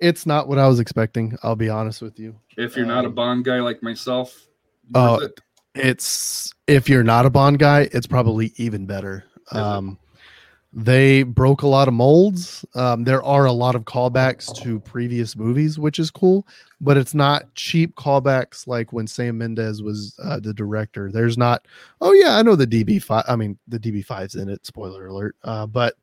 It's not what I was expecting. I'll be honest with you. if you're not a um, Bond guy like myself, Oh, it? It's if you're not a Bond guy, it's probably even better. Is it? Um, they broke a lot of molds. Um, there are a lot of callbacks to previous movies, which is cool, but it's not cheap callbacks like when Sam Mendes was uh, the director. There's not, oh yeah, I know the DB5. I mean, the DB5's in it. Spoiler alert. Uh, but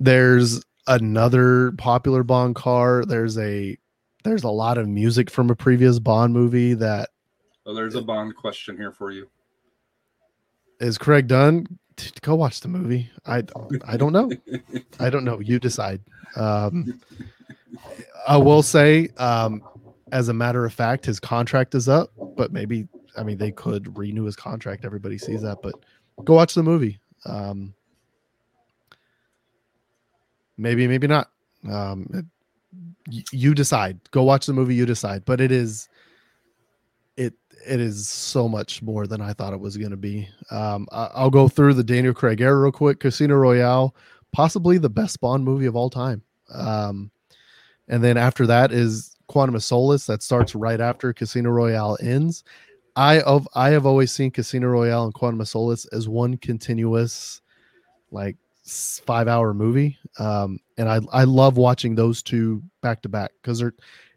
there's another popular Bond car. There's a there's a lot of music from a previous Bond movie that So there's a Bond question here for you. is Craig done. Go watch the movie. I I don't know. (laughs) I don't know. You decide. Um, I will say, um, as a matter of fact, his contract is up, but maybe I mean they could renew his contract. Everybody sees that, but go watch the movie. Um, maybe, maybe not. Um, it- you decide. Go watch the movie. You decide. But it is, it it is so much more than I thought it was going to be. Um, I, I'll go through the Daniel Craig era real quick. Casino Royale, possibly the best Bond movie of all time. Um, and then after that is Quantum of Solace that starts right after Casino Royale ends. I of I have always seen Casino Royale and Quantum of Solace as one continuous, like five hour movie. Um, and I I love watching those two back to back because they're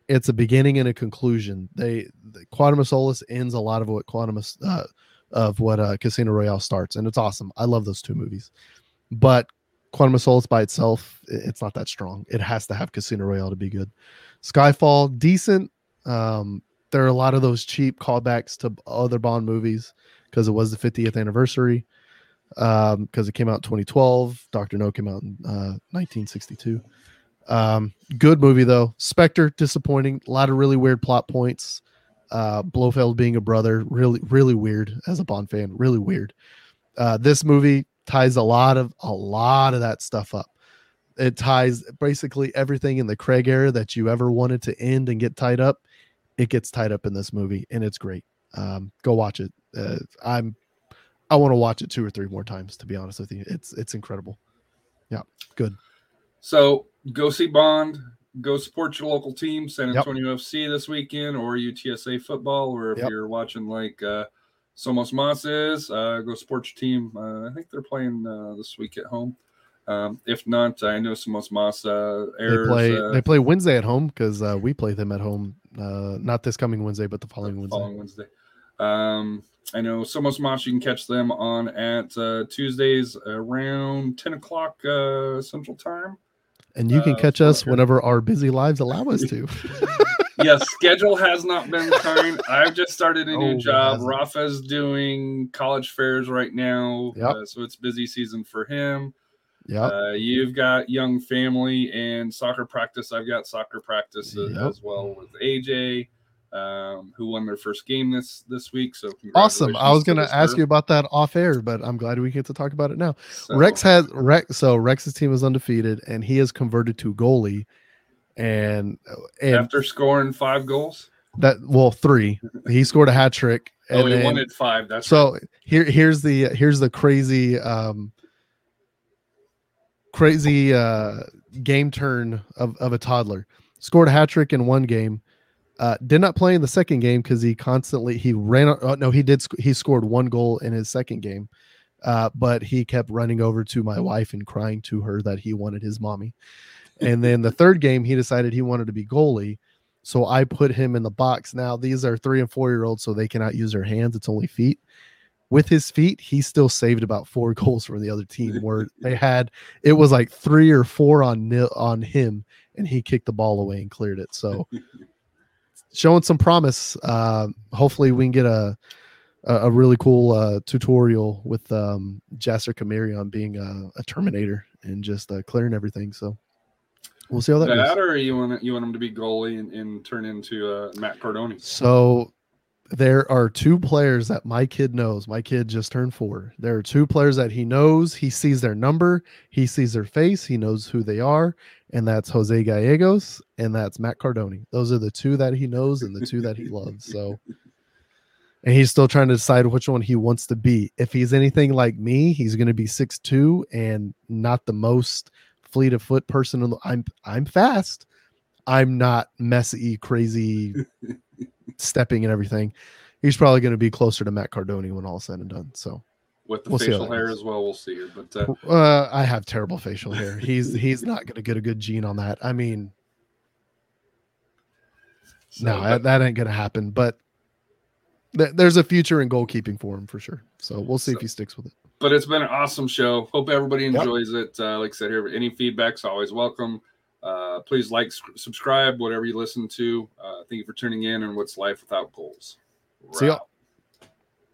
it's a beginning and a conclusion. They the Quantum of Solace ends a lot of what Quantum of, uh, of what uh, Casino Royale starts, and it's awesome. I love those two movies, but Quantum of Solace by itself, it's not that strong. It has to have Casino Royale to be good. Skyfall, decent. Um, there are a lot of those cheap callbacks to other Bond movies because it was the 50th anniversary. Um, because it came out in 2012. Doctor No came out in uh, 1962. Um, good movie though. Spectre, disappointing. A lot of really weird plot points. Uh, Blofeld being a brother, really, really weird as a Bond fan. Really weird. Uh, this movie ties a lot of a lot of that stuff up. It ties basically everything in the Craig era that you ever wanted to end and get tied up. It gets tied up in this movie, and it's great. Um, go watch it. Uh, I'm I want to watch it two or three more times. To be honest with you, it's it's incredible. Yeah, good. So go see Bond. Go support your local team, San Yep. Antonio FC this weekend, or UTSA football, or if Yep. you're watching like uh, Somos Mas is, uh, go support your team. Uh, I think they're playing uh, this week at home. Um, if not, I know Somos Mas uh, They play they play Wednesday at home because uh, we play them at home. Uh, not this coming Wednesday, but the following Wednesday. following Wednesday. Um, I know Somos Mas, you can catch them on at uh, Tuesdays around 10 o'clock uh, Central Time. And you can uh, catch us whenever our busy lives allow us to. (laughs) (laughs) yes, schedule has not been kind. I've just started a new Oh, job. hasn't. Rafa's doing college fairs right now, Yep. uh, so it's busy season for him. yeah. Uh, you've got young family and soccer practice. I've got soccer practice Yep. as well with AJ, um, who won their first game this this week. So awesome. I was going to ask you about that off air, but I'm glad we get to talk about it now. So- Rex has Rex. So Rex's team is undefeated, and he has converted to goalie, and and after scoring five goals. that well three. He scored a hat trick, and Oh, he then- wanted five. That's so here here's the here's the crazy um crazy uh game turn of, of a toddler scored a hat trick in one game uh did not play in the second game because he constantly he ran oh, no he did sc- he scored one goal in his second game uh but he kept running over to my wife and crying to her that he wanted his mommy and then the third game he decided he wanted to be goalie So I put him in the box. Now these are three and four year olds, so they cannot use their hands. It's only feet. With his feet, he still saved about four (laughs) goals from the other team (laughs) where they had it was like three or four on nil on him, and he kicked the ball away and cleared it. So (laughs) showing some promise. Uh, hopefully we can get a a, really cool uh, tutorial with um, Jasser Khmiri on being a, a Terminator and just uh, clearing everything. So we'll see how that goes. Or you want you want him to be goalie and, and turn into uh, Matt Cardone? So there are two players that my kid knows. My kid just turned four. There are two players that he knows. He sees their number, he sees their face, he knows who they are, and that's Jose Gallegos and that's Matt Cardone. Those are the two that he knows and the two that he loves. So (laughs) and he's still trying to decide which one he wants to be. If he's anything like me, he's going to be six two and not the most fleet of foot person. the- I'm I'm fast. I'm not Messi, crazy, (laughs) stepping and everything. He's probably going to be closer to Matt Cardone when all is said and done. So With the We'll facial hair goes. as well, we'll see. But uh, uh, I have terrible facial hair. He's (laughs) he's not going to get a good gene on that. I mean, so- no, but- that, ain't going to happen. But th- there's a future in goalkeeping for him for sure. So we'll see if he sticks with it. But it's been an awesome show. Hope everybody Yep. enjoys it. Uh, like I said here, any feedback's always welcome. Uh, please like, subscribe, whatever you listen to. Uh, thank you for tuning in. And what's life without goals? See ya. We're out.